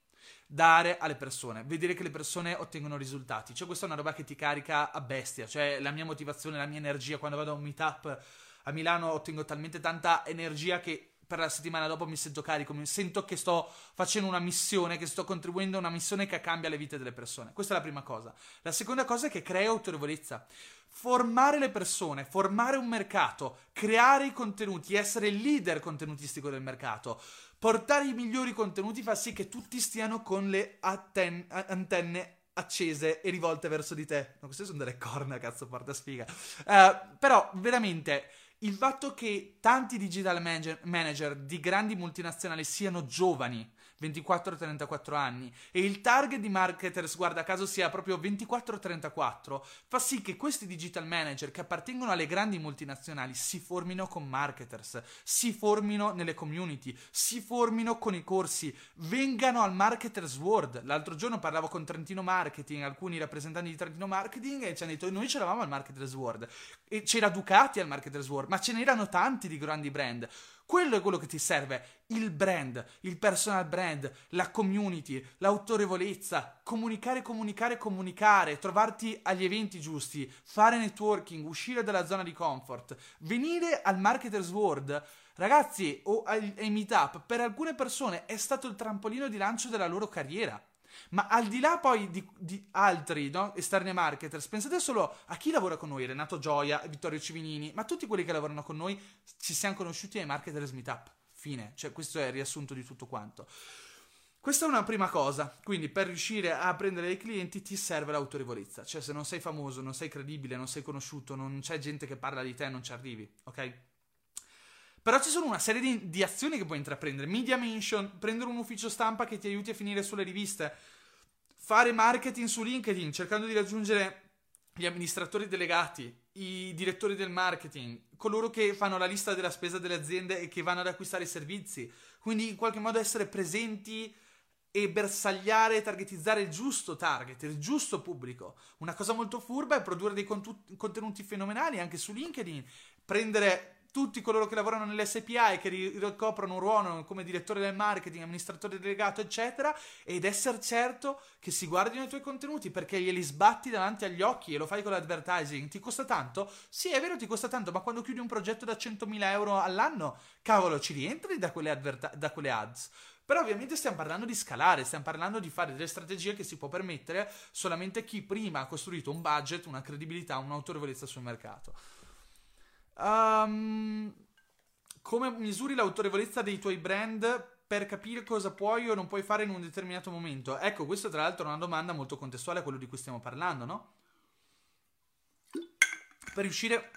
dare alle persone, vedere che le persone ottengono risultati. Cioè, questa è una roba che ti carica a bestia. Cioè, la mia motivazione, la mia energia quando vado a un meetup a Milano ottengo talmente tanta energia che per la settimana dopo mi sento carico, mi sento che sto facendo una missione, che sto contribuendo a una missione che cambia le vite delle persone. Questa è la prima cosa. La seconda cosa è che crea autorevolezza. Formare le persone, formare un mercato, creare i contenuti, essere il leader contenutistico del mercato, portare i migliori contenuti fa sì che tutti stiano con le atten- antenne accese e rivolte verso di te. No, queste sono delle corna, cazzo, porta sfiga. Uh, però, veramente il fatto che tanti digital manager, manager di grandi multinazionali siano giovani 24-34 anni e il target di marketers, guarda caso, sia proprio 24-34, fa sì che questi digital manager che appartengono alle grandi multinazionali si formino con marketers, si formino nelle community, si formino con i corsi, vengano al Marketers World. L'altro giorno parlavo con Trentino Marketing, alcuni rappresentanti di Trentino Marketing e ci hanno detto noi c'eravamo al Marketers World e c'era Ducati al Marketers World, ma ce n'erano tanti di grandi brand. Quello è quello che ti serve, il brand, il personal brand, la community, l'autorevolezza, comunicare, comunicare, comunicare, trovarti agli eventi giusti, fare networking, uscire dalla zona di comfort, venire al Marketers World. Ragazzi, o ai, ai meetup, per alcune persone è stato il trampolino di lancio della loro carriera. Ma al di là poi di, di altri no? esterni marketers, pensate solo a chi lavora con noi, Renato Gioia, Vittorio Civinini, ma tutti quelli che lavorano con noi ci siamo conosciuti ai marketers meetup. Fine, cioè questo è il riassunto di tutto quanto. Questa è una prima cosa, quindi per riuscire a prendere dei clienti ti serve l'autorevolezza, cioè se non sei famoso, non sei credibile, non sei conosciuto, non c'è gente che parla di te, non ci arrivi, ok? Però ci sono una serie di, di, azioni che puoi intraprendere. Media mention, prendere un ufficio stampa che ti aiuti a finire sulle riviste, fare marketing su LinkedIn cercando di raggiungere gli amministratori delegati, i direttori del marketing, coloro che fanno la lista della spesa delle aziende e che vanno ad acquistare i servizi. Quindi in qualche modo essere presenti e bersagliare e targetizzare il giusto target, il giusto pubblico. Una cosa molto furba è produrre dei contenuti fenomenali anche su LinkedIn, prendere tutti coloro che lavorano nell'SPA e che ricoprono un ruolo come direttore del marketing, amministratore delegato, eccetera, ed essere certo che si guardino i tuoi contenuti perché glieli sbatti davanti agli occhi e lo fai con l'advertising. Ti costa tanto? Sì, è vero, ti costa tanto, ma quando chiudi un progetto da 100.000 euro all'anno, cavolo, ci rientri da quelle, adverta- da quelle ads. Però ovviamente stiamo parlando di scalare, stiamo parlando di fare delle strategie che si può permettere solamente chi prima ha costruito un budget, una credibilità, un'autorevolezza sul mercato. Um, come misuri l'autorevolezza dei tuoi brand per capire cosa puoi o non puoi fare in un determinato momento? Ecco, questa tra l'altro è una domanda molto contestuale a quello di cui stiamo parlando, no? Per riuscire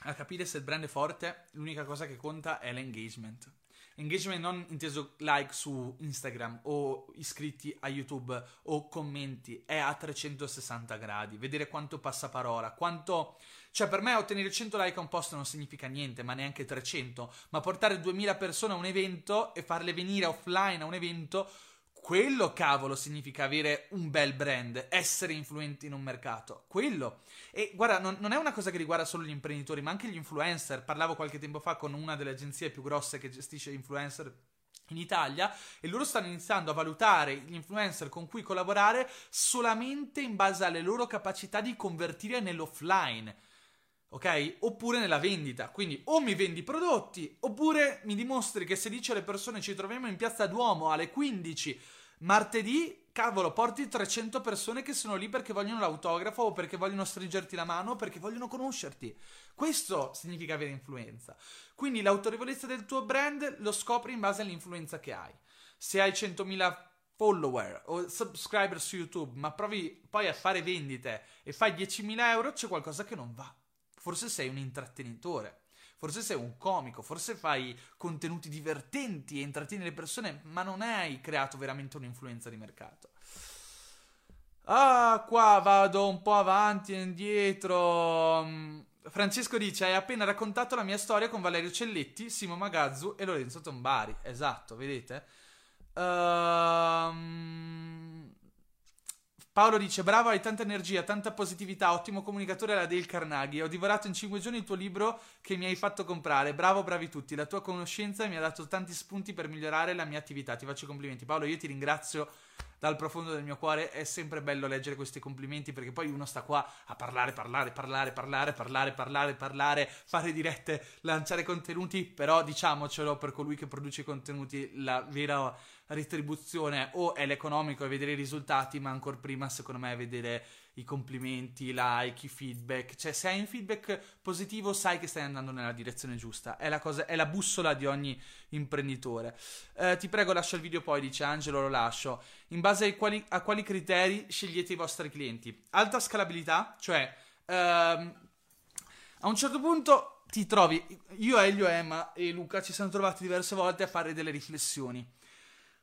a capire se il brand è forte, l'unica cosa che conta è l'engagement. Engagement non inteso like su Instagram o iscritti a YouTube o commenti, è a 360 gradi, vedere quanto passa parola, quanto cioè, per me ottenere 100 like a un post non significa niente, ma neanche 300. Ma portare 2000 persone a un evento e farle venire offline a un evento, quello cavolo significa avere un bel brand, essere influenti in un mercato. Quello. E guarda, non, non, è una cosa che riguarda solo gli imprenditori, ma anche gli influencer. Parlavo qualche tempo fa con una delle agenzie più grosse che gestisce influencer in Italia e loro stanno iniziando a valutare gli influencer con cui collaborare solamente in base alle loro capacità di convertire nell'offline ok? Oppure nella vendita. Quindi o mi vendi prodotti, oppure mi dimostri che se dici alle persone ci troviamo in piazza Duomo alle 15 martedì, cavolo, porti 300 persone che sono lì perché vogliono l'autografo o perché vogliono stringerti la mano o perché vogliono conoscerti. Questo significa avere influenza. Quindi l'autorevolezza del tuo brand lo scopri in base all'influenza che hai. Se hai 100.000 follower o subscriber su YouTube, ma provi poi a fare vendite e fai 10.000 euro, c'è qualcosa che non va. Forse sei un intrattenitore. forse sei un comico, forse fai contenuti divertenti e intrattieni le persone, ma non hai creato veramente un'influenza di mercato. Ah, qua vado un po' avanti e indietro. Mm, Francesco dice: Hai appena raccontato la mia storia con Valerio Celletti, Simo Magazzu e Lorenzo Tombari. Esatto, vedete? Ehm. Paolo dice: Bravo, hai tanta energia, tanta positività, ottimo comunicatore alla Dale Carnegie. Ho divorato in 5 giorni il tuo libro che mi hai fatto comprare. Bravo, bravi tutti. La tua conoscenza mi ha dato tanti spunti per migliorare la mia attività. Ti faccio i complimenti. Paolo, io ti ringrazio dal profondo del mio cuore. È sempre bello leggere questi complimenti perché poi uno sta qua a parlare, parlare, parlare, parlare, parlare, parlare, parlare, fare dirette, lanciare contenuti. Però diciamocelo per colui che produce i contenuti, la vera retribuzione o è l'economico e vedere i risultati, ma ancora prima secondo me è vedere i complimenti, i like, i feedback. Cioè se hai un feedback positivo sai che stai andando nella direzione giusta. È la, cosa, è la bussola di ogni imprenditore. Eh, ti prego lascia il video poi, dice Angelo, lo lascio. In base quali, a quali criteri scegliete i vostri clienti? Alta scalabilità, cioè ehm, a un certo punto ti trovi, io, Elio, Emma e Luca ci siamo trovati diverse volte a fare delle riflessioni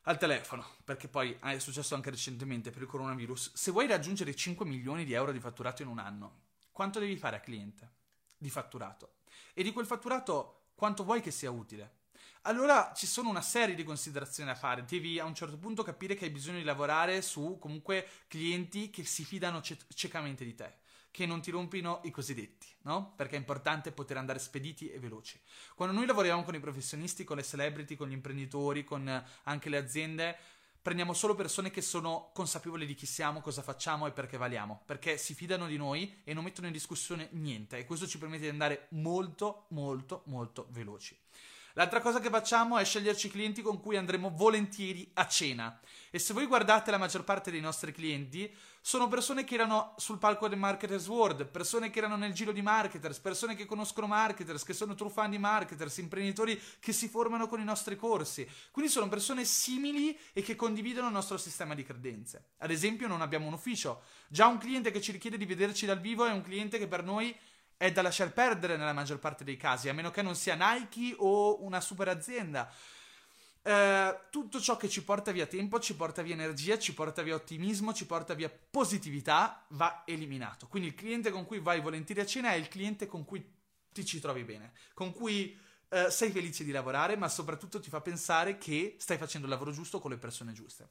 al telefono, perché poi è successo anche recentemente per il coronavirus. Se vuoi raggiungere 5 milioni di euro di fatturato in un anno, quanto devi fare a cliente di fatturato? E di quel fatturato quanto vuoi che sia utile? Allora ci sono una serie di considerazioni da fare. Devi a un certo punto capire che hai bisogno di lavorare su comunque clienti che si fidano ciecamente di te che non ti rompino i cosiddetti, no? Perché è importante poter andare spediti e veloci. Quando noi lavoriamo con i professionisti, con le celebrity, con gli imprenditori, con anche le aziende, prendiamo solo persone che sono consapevoli di chi siamo, cosa facciamo e perché valiamo, perché si fidano di noi e non mettono in discussione niente e questo ci permette di andare molto, molto, molto veloci. L'altra cosa che facciamo è sceglierci clienti con cui andremo volentieri a cena. E se voi guardate la maggior parte dei nostri clienti, sono persone che erano sul palco del Marketers World, persone che erano nel giro di marketers, persone che conoscono marketers, che sono truffandi marketers, imprenditori che si formano con i nostri corsi. Quindi sono persone simili e che condividono il nostro sistema di credenze. Ad esempio, non abbiamo un ufficio. Già un cliente che ci richiede di vederci dal vivo è un cliente che per noi è da lasciar perdere nella maggior parte dei casi, a meno che non sia Nike o una super azienda. Eh, tutto ciò che ci porta via tempo, ci porta via energia, ci porta via ottimismo, ci porta via positività, va eliminato. Quindi il cliente con cui vai volentieri a cena è il cliente con cui ti ci trovi bene, con cui eh, sei felice di lavorare, ma soprattutto ti fa pensare che stai facendo il lavoro giusto con le persone giuste.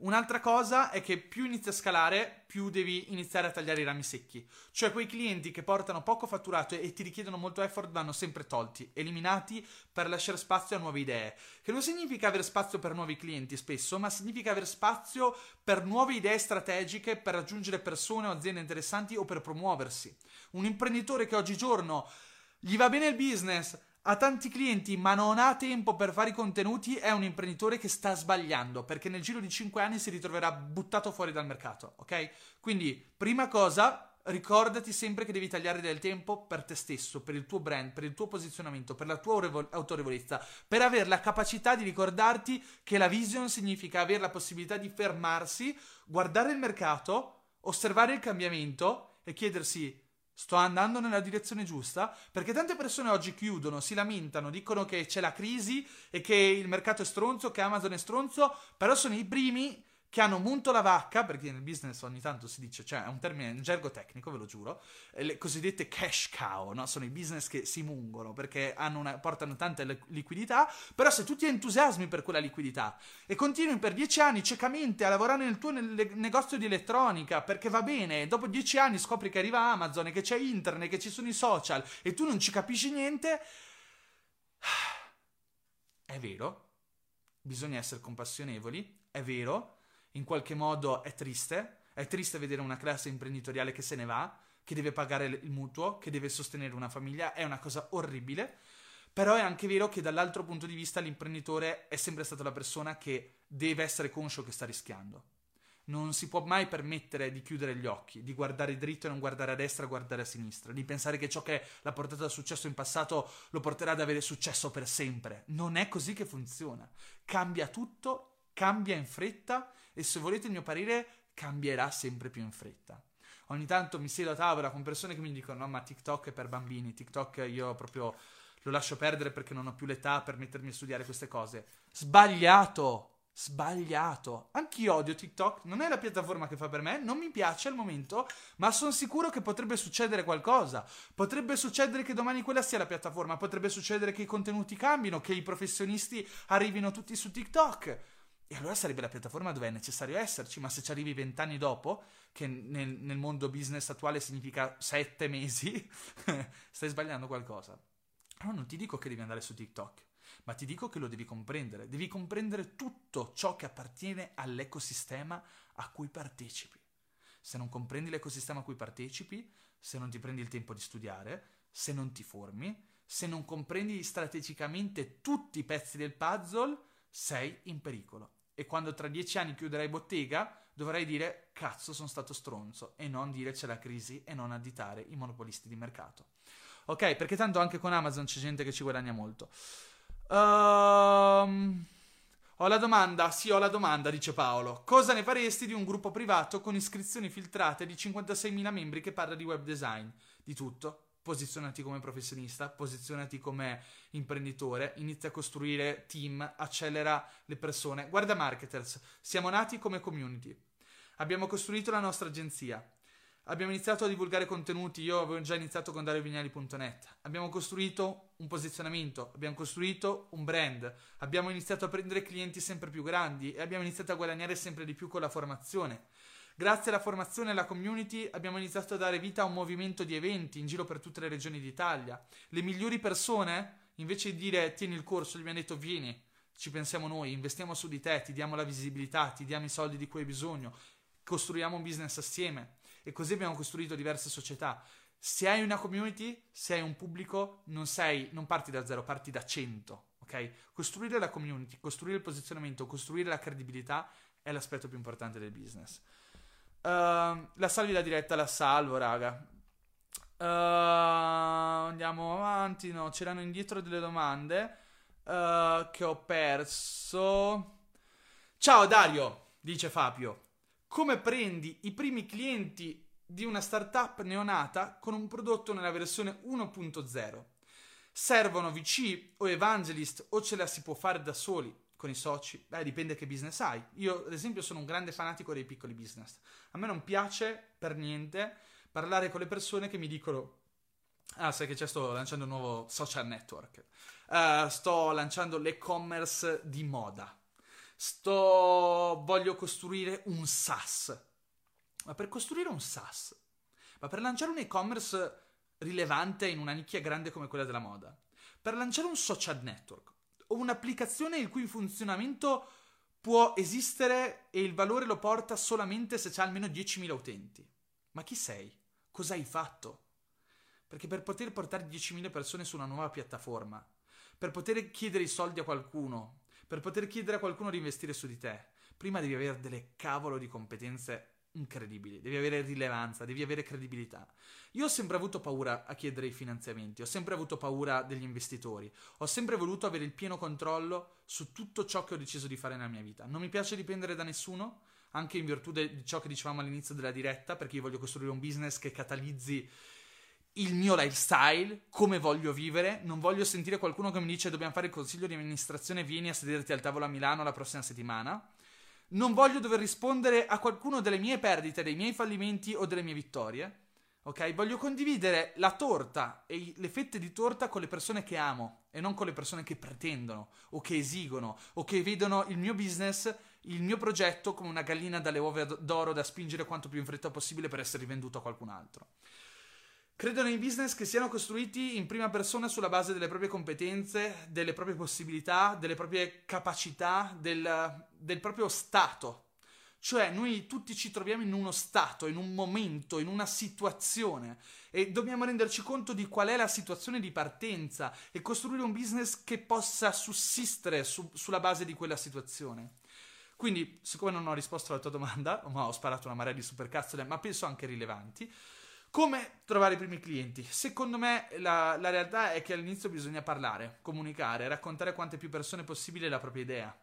Un'altra cosa è che più inizi a scalare, più devi iniziare a tagliare i rami secchi. Cioè quei clienti che portano poco fatturato e ti richiedono molto effort vanno sempre tolti, eliminati per lasciare spazio a nuove idee. Che non significa avere spazio per nuovi clienti spesso, ma significa avere spazio per nuove idee strategiche per raggiungere persone o aziende interessanti o per promuoversi. Un imprenditore che oggigiorno gli va bene il business, ha tanti clienti ma non ha tempo per fare i contenuti, è un imprenditore che sta sbagliando perché nel giro di 5 anni si ritroverà buttato fuori dal mercato, ok? Quindi, prima cosa, ricordati sempre che devi tagliare del tempo per te stesso, per il tuo brand, per il tuo posizionamento, per la tua autorevolezza, per avere la capacità di ricordarti che la vision significa avere la possibilità di fermarsi, guardare il mercato, osservare il cambiamento e chiedersi Sto andando nella direzione giusta? Perché tante persone oggi chiudono, si lamentano, dicono che c'è la crisi e che il mercato è stronzo, che Amazon è stronzo, però sono i primi che hanno munto la vacca, perché nel business ogni tanto si dice, cioè è un termine, un gergo tecnico, ve lo giuro, le cosiddette cash cow, no? sono i business che si mungono perché una, portano tanta liquidità, però se tu ti entusiasmi per quella liquidità e continui per dieci anni ciecamente a lavorare nel tuo nel negozio di elettronica perché va bene, dopo dieci anni scopri che arriva Amazon e che c'è internet, che ci sono i social e tu non ci capisci niente, è vero, bisogna essere compassionevoli, è vero, in qualche modo è triste. È triste vedere una classe imprenditoriale che se ne va, che deve pagare il mutuo, che deve sostenere una famiglia. È una cosa orribile. Però è anche vero che dall'altro punto di vista l'imprenditore è sempre stata la persona che deve essere conscio che sta rischiando. Non si può mai permettere di chiudere gli occhi, di guardare dritto e non guardare a destra, guardare a sinistra, di pensare che ciò che l'ha portato al successo in passato lo porterà ad avere successo per sempre. Non è così che funziona. Cambia tutto, cambia in fretta e se volete il mio parere cambierà sempre più in fretta. ogni tanto mi siedo a tavola con persone che mi dicono no ma TikTok è per bambini, TikTok io proprio lo lascio perdere perché non ho più l'età per mettermi a studiare queste cose. Sbagliato! Sbagliato. Anch'io odio TikTok, non è la piattaforma che fa per me, non mi piace al momento, ma sono sicuro che potrebbe succedere qualcosa. Potrebbe succedere che domani quella sia la piattaforma, potrebbe succedere che i contenuti cambino, che i professionisti arrivino tutti su TikTok. E allora sarebbe la piattaforma dove è necessario esserci, ma se ci arrivi vent'anni dopo, che nel, nel mondo business attuale significa sette mesi, stai sbagliando qualcosa. Allora non ti dico che devi andare su TikTok ma ti dico che lo devi comprendere. Devi comprendere tutto ciò che appartiene all'ecosistema a cui partecipi. Se non comprendi l'ecosistema a cui partecipi, se non ti prendi il tempo di studiare, se non ti formi, se non comprendi strategicamente tutti i pezzi del puzzle, sei in pericolo. E quando tra dieci anni chiuderai bottega, dovrai dire cazzo sono stato stronzo e non dire c'è la crisi e non additare i monopolisti di mercato. Ok, perché tanto anche con Amazon c'è gente che ci guadagna molto. Um, ho la domanda, sì, ho la domanda, dice Paolo. Cosa ne faresti di un gruppo privato con iscrizioni filtrate di 56.000 membri che parla di web design? Di tutto. Posizionati come professionista, posizionati come imprenditore, inizia a costruire team, accelera le persone. Guarda Marketers, siamo nati come community. Abbiamo costruito la nostra agenzia Abbiamo iniziato a divulgare contenuti, io avevo già iniziato con dariovignali.net. Abbiamo costruito un posizionamento, abbiamo costruito un brand, abbiamo iniziato a prendere clienti sempre più grandi e abbiamo iniziato a guadagnare sempre di più con la formazione. Grazie alla formazione e alla community abbiamo iniziato a dare vita a un movimento di eventi in giro per tutte le regioni d'Italia. Le migliori persone, invece di dire tieni il corso, gli abbiamo detto vieni, ci pensiamo noi, investiamo su di te, ti diamo la visibilità, ti diamo i soldi di cui hai bisogno, costruiamo un business assieme e così abbiamo costruito diverse società. Se hai una community, se hai un pubblico, non, sei, non parti da zero, parti da cento. Ok? Costruire la community, costruire il posizionamento, costruire la credibilità è l'aspetto più importante del business. Uh, la salvi la diretta, la salvo, raga. Uh, andiamo avanti. No, c'erano indietro delle domande uh, che ho perso. Ciao Dario, dice Fabio come prendi i primi clienti di una startup neonata con un prodotto nella versione 1.0. Servono VC o evangelist o ce la si può fare da soli con i soci? Beh, dipende che business hai. Io, ad esempio, sono un grande fanatico dei piccoli business. A me non piace per niente parlare con le persone che mi dicono Ah, sai che c'è, sto lanciando un nuovo social network. Uh, sto lanciando l'e-commerce di moda sto voglio costruire un SaaS. Ma per costruire un SaaS, ma per lanciare un e-commerce rilevante in una nicchia grande come quella della moda, per lanciare un social network o un'applicazione il cui funzionamento può esistere e il valore lo porta solamente se c'è almeno 10.000 utenti. Ma chi sei? Cosa hai fatto? Perché per poter portare 10.000 persone su una nuova piattaforma, per poter chiedere i soldi a qualcuno, per poter chiedere a qualcuno di investire su di te, prima devi avere delle cavolo di competenze incredibili, devi avere rilevanza, devi avere credibilità. Io ho sempre avuto paura a chiedere i finanziamenti, ho sempre avuto paura degli investitori, ho sempre voluto avere il pieno controllo su tutto ciò che ho deciso di fare nella mia vita. Non mi piace dipendere da nessuno, anche in virtù di ciò che dicevamo all'inizio della diretta, perché io voglio costruire un business che catalizzi il mio lifestyle, come voglio vivere. Non voglio sentire qualcuno che mi dice dobbiamo fare il consiglio di amministrazione, vieni a sederti al tavolo a Milano la prossima settimana. Non voglio dover rispondere a qualcuno delle mie perdite, dei miei fallimenti o delle mie vittorie. Ok? Voglio condividere la torta e le fette di torta con le persone che amo e non con le persone che pretendono o che esigono o che vedono il mio business, il mio progetto come una gallina dalle uova d'oro da spingere quanto più in fretta possibile per essere rivenduto a qualcun altro. Credo nei business che siano costruiti in prima persona sulla base delle proprie competenze, delle proprie possibilità, delle proprie capacità, del, del proprio stato. Cioè, noi tutti ci troviamo in uno stato, in un momento, in una situazione e dobbiamo renderci conto di qual è la situazione di partenza e costruire un business che possa sussistere su, sulla base di quella situazione. Quindi, siccome non ho risposto alla tua domanda, ma ho sparato una marea di supercazzole, ma penso anche rilevanti, come trovare i primi clienti? Secondo me la, la, realtà è che all'inizio bisogna parlare, comunicare, raccontare a quante più persone possibile la propria idea.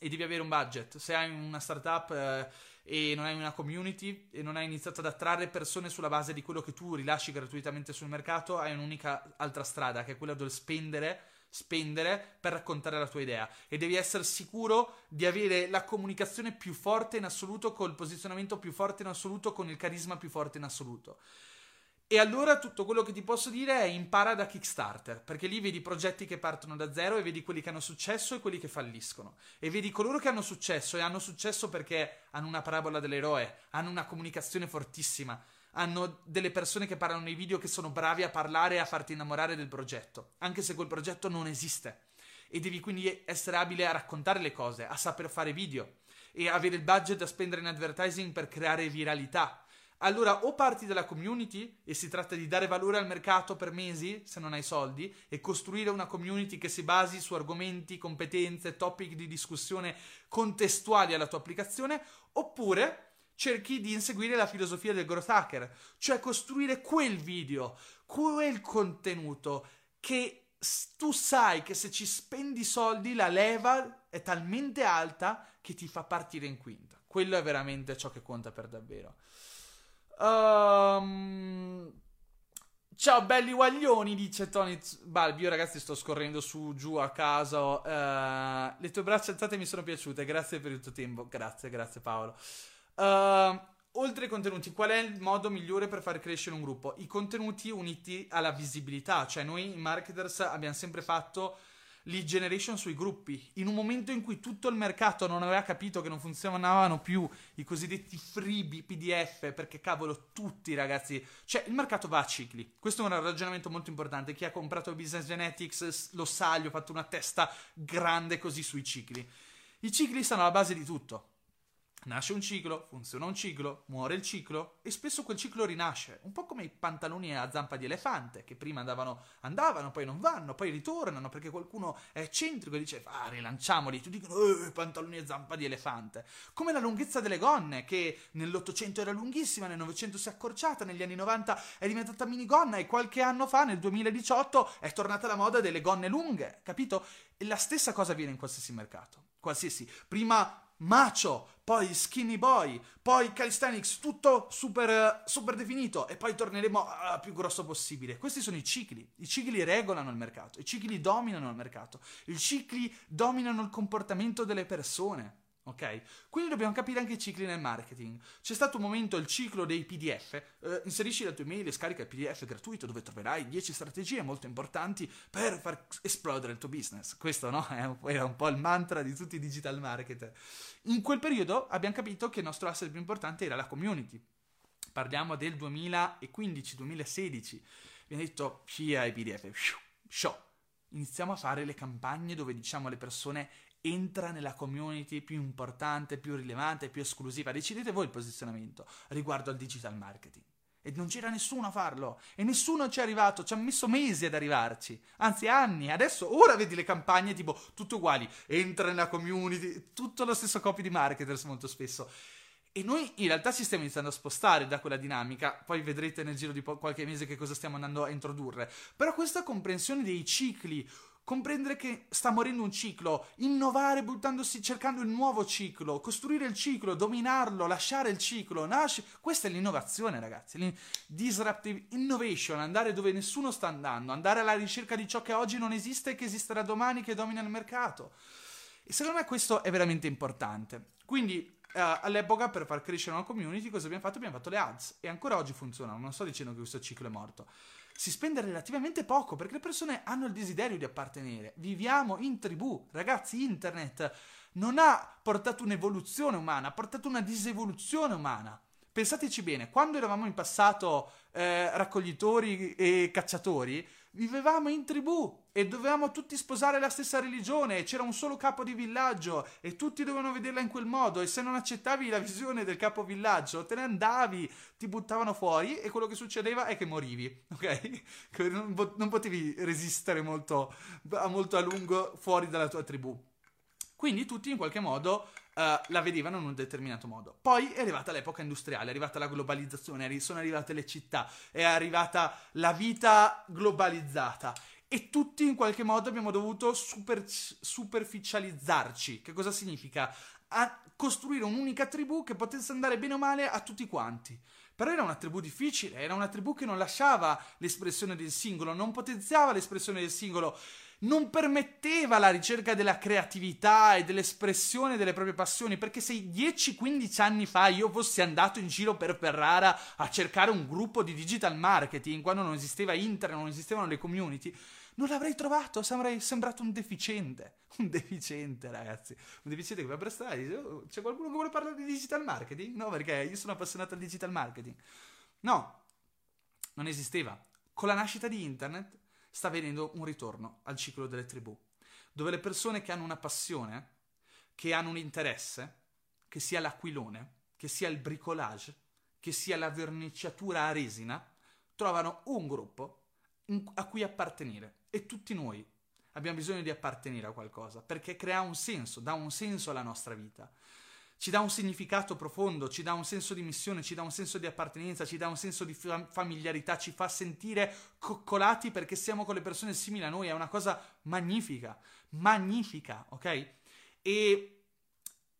e devi avere un budget. Se hai una startup eh, e non hai una community e non hai iniziato ad attrarre persone sulla base di quello che tu rilasci gratuitamente sul mercato, hai un'unica altra strada che è quella del spendere spendere per raccontare la tua idea e devi essere sicuro di avere la comunicazione più forte in assoluto, col posizionamento più forte in assoluto, con il carisma più forte in assoluto. E allora tutto quello che ti posso dire è impara da Kickstarter, perché lì vedi progetti che partono da zero e vedi quelli che hanno successo e quelli che falliscono. E vedi coloro che hanno successo e hanno successo perché hanno una parabola dell'eroe, hanno una comunicazione fortissima, hanno delle persone che parlano nei video che sono bravi a parlare e a farti innamorare del progetto, anche se quel progetto non esiste. E devi quindi essere abile a raccontare le cose, a saper fare video e avere il budget da spendere in advertising per creare viralità allora o parti dalla community e si tratta di dare valore al mercato per mesi se non hai soldi e costruire una community che si basi su argomenti, competenze, topic di discussione contestuali alla tua applicazione, oppure cerchi di inseguire la filosofia del growth hacker, cioè costruire quel video, quel contenuto che tu sai che se ci spendi soldi la leva è talmente alta che ti fa partire in quinta. Quello è veramente ciò che conta per davvero. Um, ciao belli guaglioni, dice Tony Balbi. Io ragazzi sto scorrendo su giù a caso. Uh, le tue braccia alzate mi sono piaciute. Grazie per il tuo tempo. Grazie, grazie Paolo. Uh, oltre ai contenuti, qual è il modo migliore per far crescere un gruppo? I contenuti uniti alla visibilità. Cioè noi marketers abbiamo sempre fatto lead generation sui gruppi. In un momento in cui tutto il mercato non aveva capito che non funzionavano più i cosiddetti freebie PDF, perché cavolo, tutti ragazzi, cioè il mercato va a cicli. Questo è un ragionamento molto importante. Chi ha comprato Business Genetics lo sa, gli ho fatto una testa grande così sui cicli. I cicli stanno alla base di tutto. Nasce un ciclo, funziona un ciclo, muore il ciclo e spesso quel ciclo rinasce, un po' come i pantaloni a zampa di elefante che prima andavano, andavano, poi non vanno, poi ritornano perché qualcuno è eccentrico e dice ah rilanciamoli, tu dicono eh, pantaloni a zampa di elefante. Come la lunghezza delle gonne che nell'Ottocento era lunghissima, nel Novecento si è accorciata, negli anni 90 è diventata minigonna e qualche anno fa, nel 2018, è tornata la moda delle gonne lunghe, capito? E la stessa cosa avviene in qualsiasi mercato, qualsiasi. Prima macho, poi skinny boy, poi calisthenics, tutto super, super definito e poi torneremo a più grosso possibile. Questi sono i cicli. I cicli regolano il mercato, i cicli dominano il mercato, i cicli dominano il comportamento delle persone. Ok? Quindi dobbiamo capire anche i cicli nel marketing. C'è stato un momento, il ciclo dei PDF. Eh, inserisci la tua email e scarica il PDF gratuito dove troverai 10 strategie molto importanti per far esplodere il tuo business. Questo, no? Era un po' il mantra di tutti i digital marketer. In quel periodo abbiamo capito che il nostro asset più importante era la community. Parliamo del 2015-2016. Abbiamo detto, via i PDF. Show. Iniziamo a fare le campagne dove diciamo alle persone entra nella community più importante, più rilevante, più esclusiva. Decidete voi il posizionamento riguardo al digital marketing. E non c'era nessuno a farlo. E nessuno ci è arrivato. Ci ha messo mesi ad arrivarci. Anzi, anni. Adesso, ora vedi le campagne tipo tutte uguali. Entra nella community. Tutto lo stesso copy di marketers molto spesso. E noi in realtà ci stiamo iniziando a spostare da quella dinamica. Poi vedrete nel giro di po- qualche mese che cosa stiamo andando a introdurre. Però questa comprensione dei cicli comprendere che sta morendo un ciclo, innovare buttandosi, cercando il nuovo ciclo, costruire il ciclo, dominarlo, lasciare il ciclo, nasce... Questa è l'innovazione, ragazzi, disruptive innovation, andare dove nessuno sta andando, andare alla ricerca di ciò che oggi non esiste e che esisterà domani, che domina il mercato. E secondo me questo è veramente importante. Quindi Uh, all'epoca per far crescere una community cosa abbiamo fatto? Abbiamo fatto le ads e ancora oggi funzionano, non sto dicendo che questo ciclo è morto si spende relativamente poco perché le persone hanno il desiderio di appartenere. Viviamo in tribù, ragazzi, internet non ha portato un'evoluzione umana, ha portato una disevoluzione umana. Pensateci bene, quando eravamo in passato eh, raccoglitori e cacciatori, vivevamo in tribù e dovevamo tutti sposare la stessa religione, c'era un solo capo di villaggio e tutti dovevano vederla in quel modo e se non accettavi la visione del capo villaggio te ne andavi, ti buttavano fuori e quello che succedeva è che morivi, ok? Non potevi resistere molto, molto a lungo fuori dalla tua tribù. Quindi tutti in qualche modo Uh, la vedevano in un determinato modo. Poi è arrivata l'epoca industriale, è arrivata la globalizzazione, sono arrivate le città, è arrivata la vita globalizzata e tutti in qualche modo abbiamo dovuto super, superficializzarci. Che cosa significa? A costruire un'unica tribù che potesse andare bene o male a tutti quanti. Però era una tribù difficile, era una tribù che non lasciava l'espressione del singolo, non potenziava l'espressione del singolo non permetteva la ricerca della creatività e dell'espressione delle proprie passioni, perché se 10-15 anni fa io fossi andato in giro per Ferrara a cercare un gruppo di digital marketing, quando non esisteva internet, non esistevano le community, non l'avrei trovato, sarei sembrato un deficiente. Un deficiente, ragazzi. Un deficiente che va per strada e dice, oh, c'è qualcuno che vuole parlare di digital marketing? No, perché io sono appassionato al digital marketing. No, non esisteva. Con la nascita di internet sta avvenendo un ritorno al ciclo delle tribù, dove le persone che hanno una passione, che hanno un interesse, che sia l'aquilone, che sia il bricolage, che sia la verniciatura a resina, trovano un gruppo a cui appartenere. E tutti noi abbiamo bisogno di appartenere a qualcosa, perché crea un senso, dà un senso alla nostra vita ci dà un significato profondo, ci dà un senso di missione, ci dà un senso di appartenenza, ci dà un senso di familiarità, ci fa sentire coccolati perché siamo con le persone simili a noi, è una cosa magnifica, magnifica, ok? E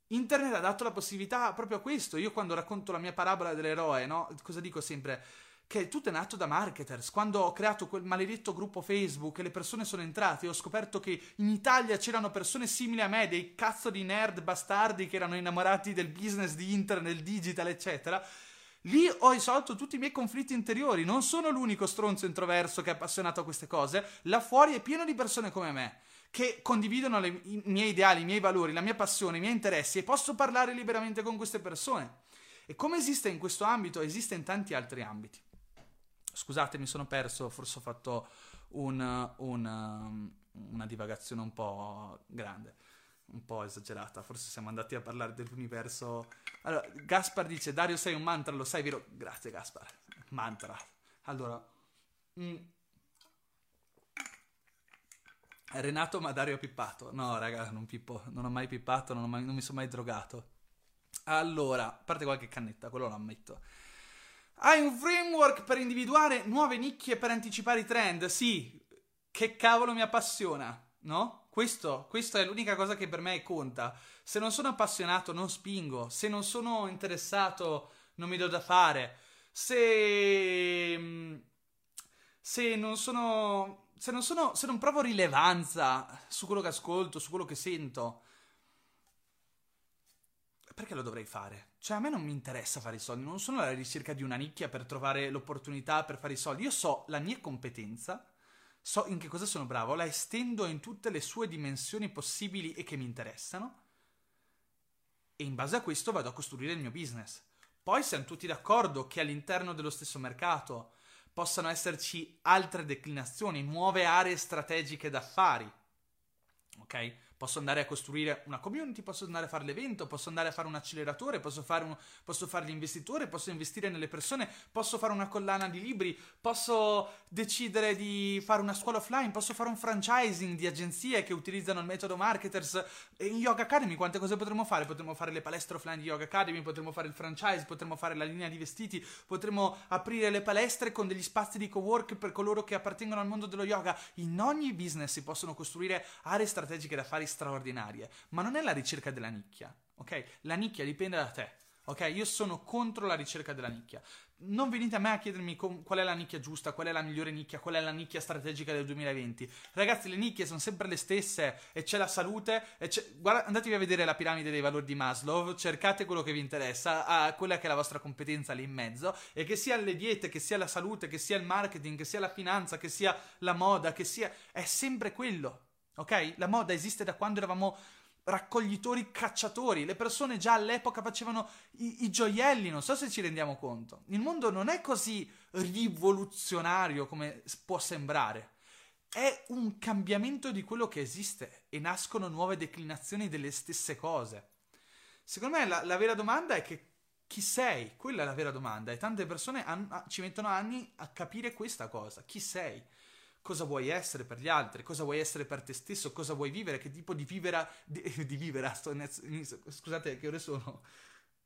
internet ha dato la possibilità proprio a questo. Io quando racconto la mia parabola dell'eroe, no? Cosa dico sempre? Che tutto è nato da marketers. Quando ho creato quel maledetto gruppo Facebook e le persone sono entrate, ho scoperto che in Italia c'erano persone simili a me, dei cazzo di nerd bastardi che erano innamorati del business di internet, del digital, eccetera. Lì ho risolto tutti i miei conflitti interiori. Non sono l'unico stronzo introverso che è appassionato a queste cose. Là fuori è pieno di persone come me che condividono le, i miei ideali, i miei valori, la mia passione, i miei interessi e posso parlare liberamente con queste persone. E come esiste in questo ambito, esiste in tanti altri ambiti. Scusate, mi sono perso, forse ho fatto un, un, um, una divagazione un po' grande, un po' esagerata. Forse siamo andati a parlare dell'universo. Allora, Gaspar dice: Dario, sei un mantra, lo sai, vero? Grazie, Gaspar. Mantra. Allora. Mm. Renato, ma Dario ha pippato. No, raga, non pippo. Non ho mai pippato, non, mai, non mi sono mai drogato. Allora, a parte qualche cannetta, quello lo ammetto. Hai un framework per individuare nuove nicchie per anticipare i trend? Sì, che cavolo mi appassiona, no? Questo, questa è l'unica cosa che per me conta. Se non sono appassionato non spingo, se non sono interessato non mi do da fare, se... se non sono... se non sono... se non provo rilevanza su quello che ascolto, su quello che sento, perché lo dovrei fare? Cioè, a me non mi interessa fare i soldi, non sono alla ricerca di una nicchia per trovare l'opportunità per fare i soldi. Io so la mia competenza, so in che cosa sono bravo, la estendo in tutte le sue dimensioni possibili e che mi interessano, e in base a questo vado a costruire il mio business. Poi siamo tutti d'accordo che all'interno dello stesso mercato possano esserci altre declinazioni, nuove aree strategiche d'affari. Ok? Posso andare a costruire una community, posso andare a fare l'evento, posso andare a fare un acceleratore, posso fare, un, posso fare l'investitore, posso investire nelle persone, posso fare una collana di libri, posso decidere di fare una scuola offline, posso fare un franchising di agenzie che utilizzano il metodo marketers. In Yoga Academy quante cose potremmo fare? Potremmo fare le palestre offline di Yoga Academy, potremmo fare il franchise, potremmo fare la linea di vestiti, potremmo aprire le palestre con degli spazi di co-work per coloro che appartengono al mondo dello yoga. In ogni business si possono costruire aree strategiche da fare straordinarie, ma non è la ricerca della nicchia, ok? La nicchia dipende da te, ok? Io sono contro la ricerca della nicchia. Non venite a me a chiedermi com- qual è la nicchia giusta, qual è la migliore nicchia, qual è la nicchia strategica del 2020. Ragazzi, le nicchie sono sempre le stesse e c'è la salute. C'è... Guarda, andatevi a vedere la piramide dei valori di Maslow, cercate quello che vi interessa, a quella che è la vostra competenza lì in mezzo, e che sia le diete, che sia la salute, che sia il marketing, che sia la finanza, che sia la moda, che sia... è sempre quello ok? La moda esiste da quando eravamo raccoglitori cacciatori. Le persone già all'epoca facevano i, i, gioielli, non so se ci rendiamo conto. Il mondo non è così rivoluzionario come può sembrare. È un cambiamento di quello che esiste e nascono nuove declinazioni delle stesse cose. Secondo me la, la vera domanda è che chi sei? Quella è la vera domanda e tante persone han, ci mettono anni a capire questa cosa. Chi sei? Cosa vuoi essere per gli altri, cosa vuoi essere per te stesso, cosa vuoi vivere, che tipo di vivere, di, di vivere, sto, scusate che ore sono?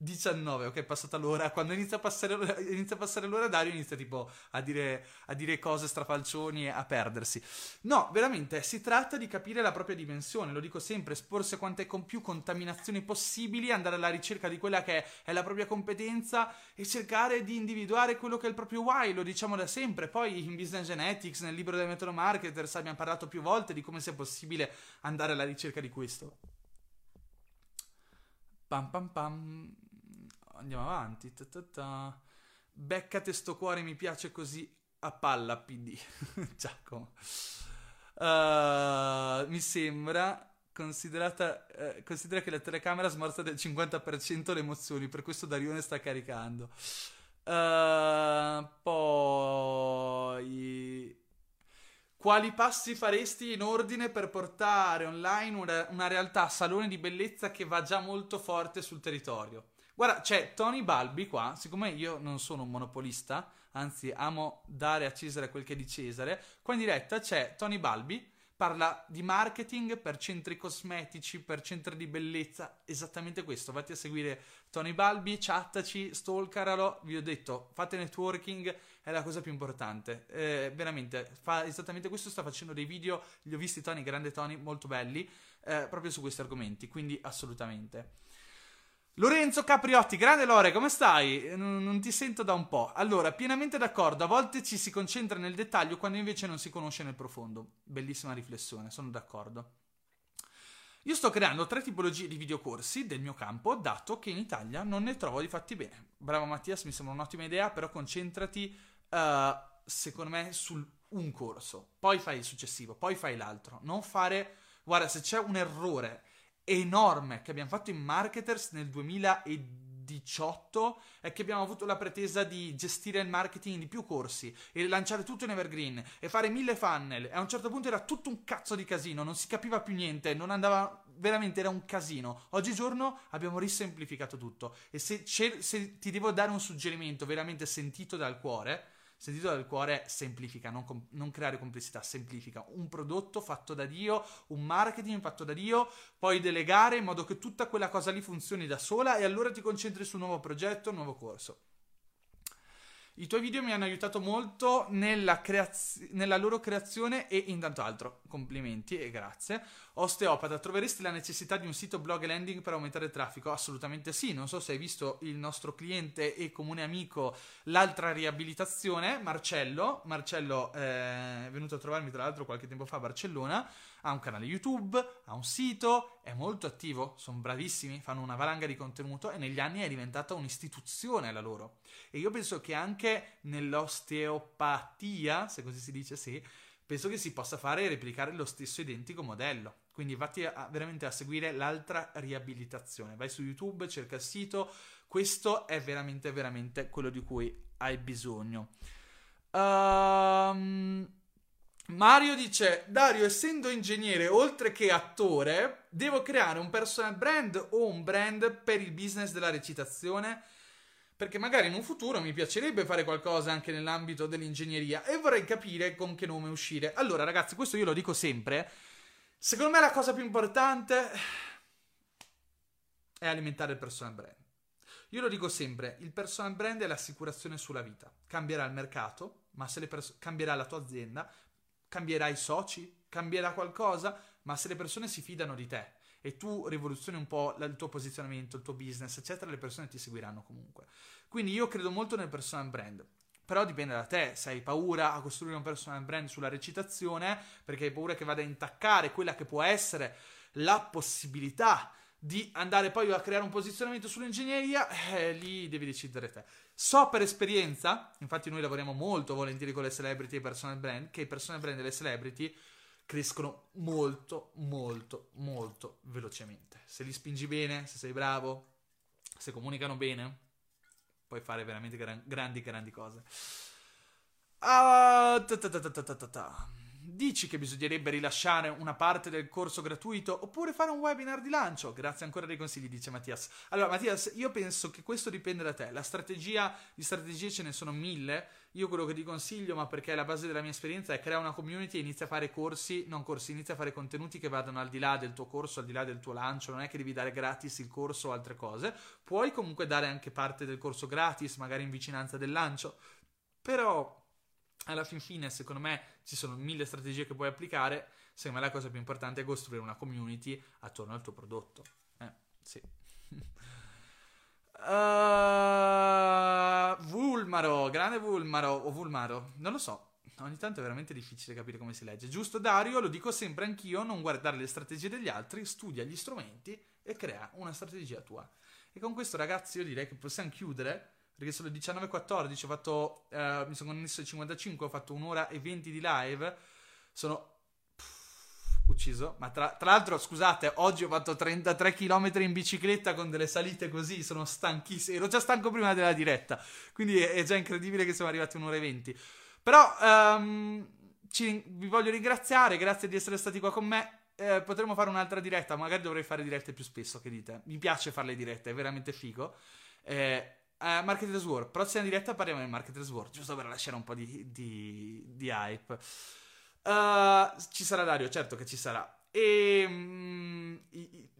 19, ok, è passata l'ora. Quando inizia a passare, inizia a passare l'ora, Dario inizia tipo a dire, a dire cose strafalcioni e a perdersi. No, veramente, si tratta di capire la propria dimensione. Lo dico sempre: esporsi a quante con più contaminazioni possibili, andare alla ricerca di quella che è la propria competenza e cercare di individuare quello che è il proprio why. Lo diciamo da sempre. Poi in Business Genetics, nel libro del metodo marketers, abbiamo parlato più volte di come sia possibile andare alla ricerca di questo. Pam pam pam andiamo avanti. Ta ta ta. Beccate sto cuore, mi piace così a palla PD. Giacomo. Uh, mi sembra considerata eh, considera che la telecamera smorza del 50% le emozioni, per questo Darione sta caricando. Uh, poi quali passi faresti in ordine per portare online una, una realtà salone di bellezza che va già molto forte sul territorio? Guarda, c'è Tony Balbi qua, siccome io non sono un monopolista, anzi amo dare a Cesare quel che è di Cesare, qua in diretta c'è Tony Balbi, parla di marketing per centri cosmetici, per centri di bellezza, esattamente questo, vatti a seguire Tony Balbi, chattaci, stalkeralo, vi ho detto, fate networking, è la cosa più importante, eh, veramente, fa esattamente questo, sta facendo dei video, li ho visti Tony, grande Tony, molto belli, eh, proprio su questi argomenti, quindi assolutamente. Lorenzo Capriotti, grande Lore, come stai? Non, non, ti sento da un po'. Allora, pienamente d'accordo, a volte ci si concentra nel dettaglio quando invece non si conosce nel profondo. Bellissima riflessione, sono d'accordo. Io sto creando tre tipologie di videocorsi del mio campo, dato che in Italia non ne trovo di fatti bene. Bravo Mattias, mi sembra un'ottima idea, però concentrati, uh, secondo me, su un corso. Poi fai il successivo, poi fai l'altro. Non fare... Guarda, se c'è un errore enorme che abbiamo fatto in Marketers nel 2018 è che abbiamo avuto la pretesa di gestire il marketing di più corsi e lanciare tutto in evergreen e fare mille funnel e a un certo punto era tutto un cazzo di casino, non si capiva più niente, non andava veramente era un casino. Oggigiorno abbiamo risemplificato tutto e se, se ti devo dare un suggerimento veramente sentito dal cuore Sentito dal cuore semplifica, non, com- non, creare complessità, semplifica. Un prodotto fatto da Dio, un marketing fatto da Dio, puoi delegare in modo che tutta quella cosa lì funzioni da sola e allora ti concentri su un nuovo progetto, un nuovo corso. I tuoi video mi hanno aiutato molto nella, creaz- nella loro creazione e in tanto altro. Complimenti e grazie. Osteopata, troveresti la necessità di un sito blog e landing per aumentare il traffico? Assolutamente sì. Non so se hai visto il nostro cliente e comune amico, l'altra riabilitazione, Marcello. Marcello eh, è venuto a trovarmi tra l'altro qualche tempo fa a Barcellona ha un canale YouTube, ha un sito, è molto attivo, sono bravissimi, fanno una valanga di contenuto e negli anni è diventata un'istituzione la loro. E io penso che anche nell'osteopatia, se così si dice, sì, penso che si possa fare e replicare lo stesso identico modello. Quindi vatti a, veramente a seguire l'altra riabilitazione. Vai su YouTube, cerca il sito. Questo è veramente, veramente quello di cui hai bisogno. Um, Mario dice: Dario, essendo ingegnere oltre che attore, devo creare un personal brand o un brand per il business della recitazione? Perché magari in un futuro mi piacerebbe fare qualcosa anche nell'ambito dell'ingegneria e vorrei capire con che nome uscire. Allora, ragazzi, questo io lo dico sempre. Secondo me la cosa più importante è alimentare il personal brand. Io lo dico sempre, il personal brand è l'assicurazione sulla vita. Cambierà il mercato, ma se le pers- cambierà la tua azienda, cambierà i soci, cambierà qualcosa, ma se le persone si fidano di te e tu rivoluzioni un po' il tuo posizionamento, il tuo business, eccetera, le persone ti seguiranno comunque. Quindi io credo molto nel personal brand. Però dipende da te, se hai paura a costruire un personal brand sulla recitazione, perché hai paura che vada a intaccare quella che può essere la possibilità di andare poi a creare un posizionamento sull'ingegneria, eh, lì devi decidere te. So per esperienza, infatti noi lavoriamo molto volentieri con le celebrity e i personal brand, che i personal brand e le celebrity crescono molto, molto, molto velocemente. Se li spingi bene, se sei bravo, se comunicano bene, puoi fare veramente gran, grandi, grandi cose. Ah, ta ta ta ta ta ta ta. Dici che bisognerebbe rilasciare una parte del corso gratuito oppure fare un webinar di lancio? Grazie ancora dei consigli, dice Mattias. Allora, Mattias, io penso che questo dipende da te. La strategia, di strategie ce ne sono mille. Io quello che ti consiglio, ma perché è la base della mia esperienza, è crea una community e inizia a fare corsi, non corsi, inizia a fare contenuti che vadano al di là del tuo corso, al di là del tuo lancio. Non è che devi dare gratis il corso o altre cose. Puoi comunque dare anche parte del corso gratis, magari in vicinanza del lancio. Però alla fin fine, secondo me, ci sono mille strategie che puoi applicare. Secondo me la cosa più importante è costruire una community attorno al tuo prodotto. Eh, sì. uh, Vulmaro, grande Vulmaro, o Vulmaro, non lo so. Ogni tanto è veramente difficile capire come si legge. Giusto Dario, lo dico sempre anch'io, non guardare le strategie degli altri, studia gli strumenti e crea una strategia tua. E con questo ragazzi io direi che possiamo chiudere perché sono le 19.14, ho fatto, eh, mi sono connesso alle 55, ho fatto un'ora e 20 di live, sono pff, ucciso, ma tra, tra, l'altro scusate, oggi ho fatto 33 km in bicicletta con delle salite così, sono stanchissimo, ero già stanco prima della diretta, quindi è, è già incredibile che siamo arrivati a un'ora e 20. Però um, ci, vi voglio ringraziare, grazie di essere stati qua con me. Eh, potremmo fare un'altra diretta, magari dovrei fare dirette più spesso, che dite? Mi piace fare le dirette, è veramente figo. Eh, Uh, Marketers War, prossima diretta parliamo del Marketers War, giusto per lasciare un po' di, di, di hype. Uh, ci sarà Dario, certo che ci sarà. E um,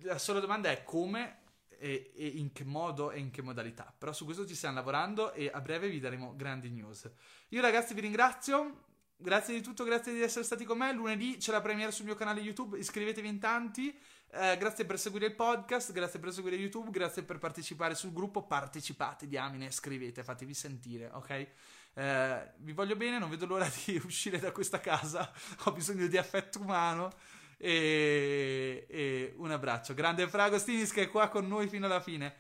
la sola domanda è come e, e, in che modo e in che modalità. Però su questo ci stiamo lavorando e a breve vi daremo grandi news. Io ragazzi vi ringrazio. Grazie di tutto, grazie di essere stati con me. Lunedì c'è la premiere sul mio canale YouTube, iscrivetevi in tanti. Eh, grazie per seguire il podcast, grazie per seguire YouTube, grazie per partecipare sul gruppo. Partecipate, diamine, scrivete, fatevi sentire, ok? Eh, vi voglio bene, non vedo l'ora di uscire da questa casa. Ho bisogno di affetto umano. E, e un abbraccio. Grande Fra Agostinis che è qua con noi fino alla fine.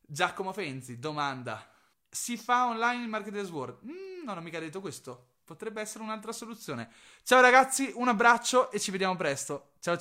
Giacomo Fenzi, domanda. Si fa online il Marketers World? Mm, non ho mica detto questo. Potrebbe essere un'altra soluzione. Ciao ragazzi, un abbraccio e ci vediamo presto. Ciao ciao.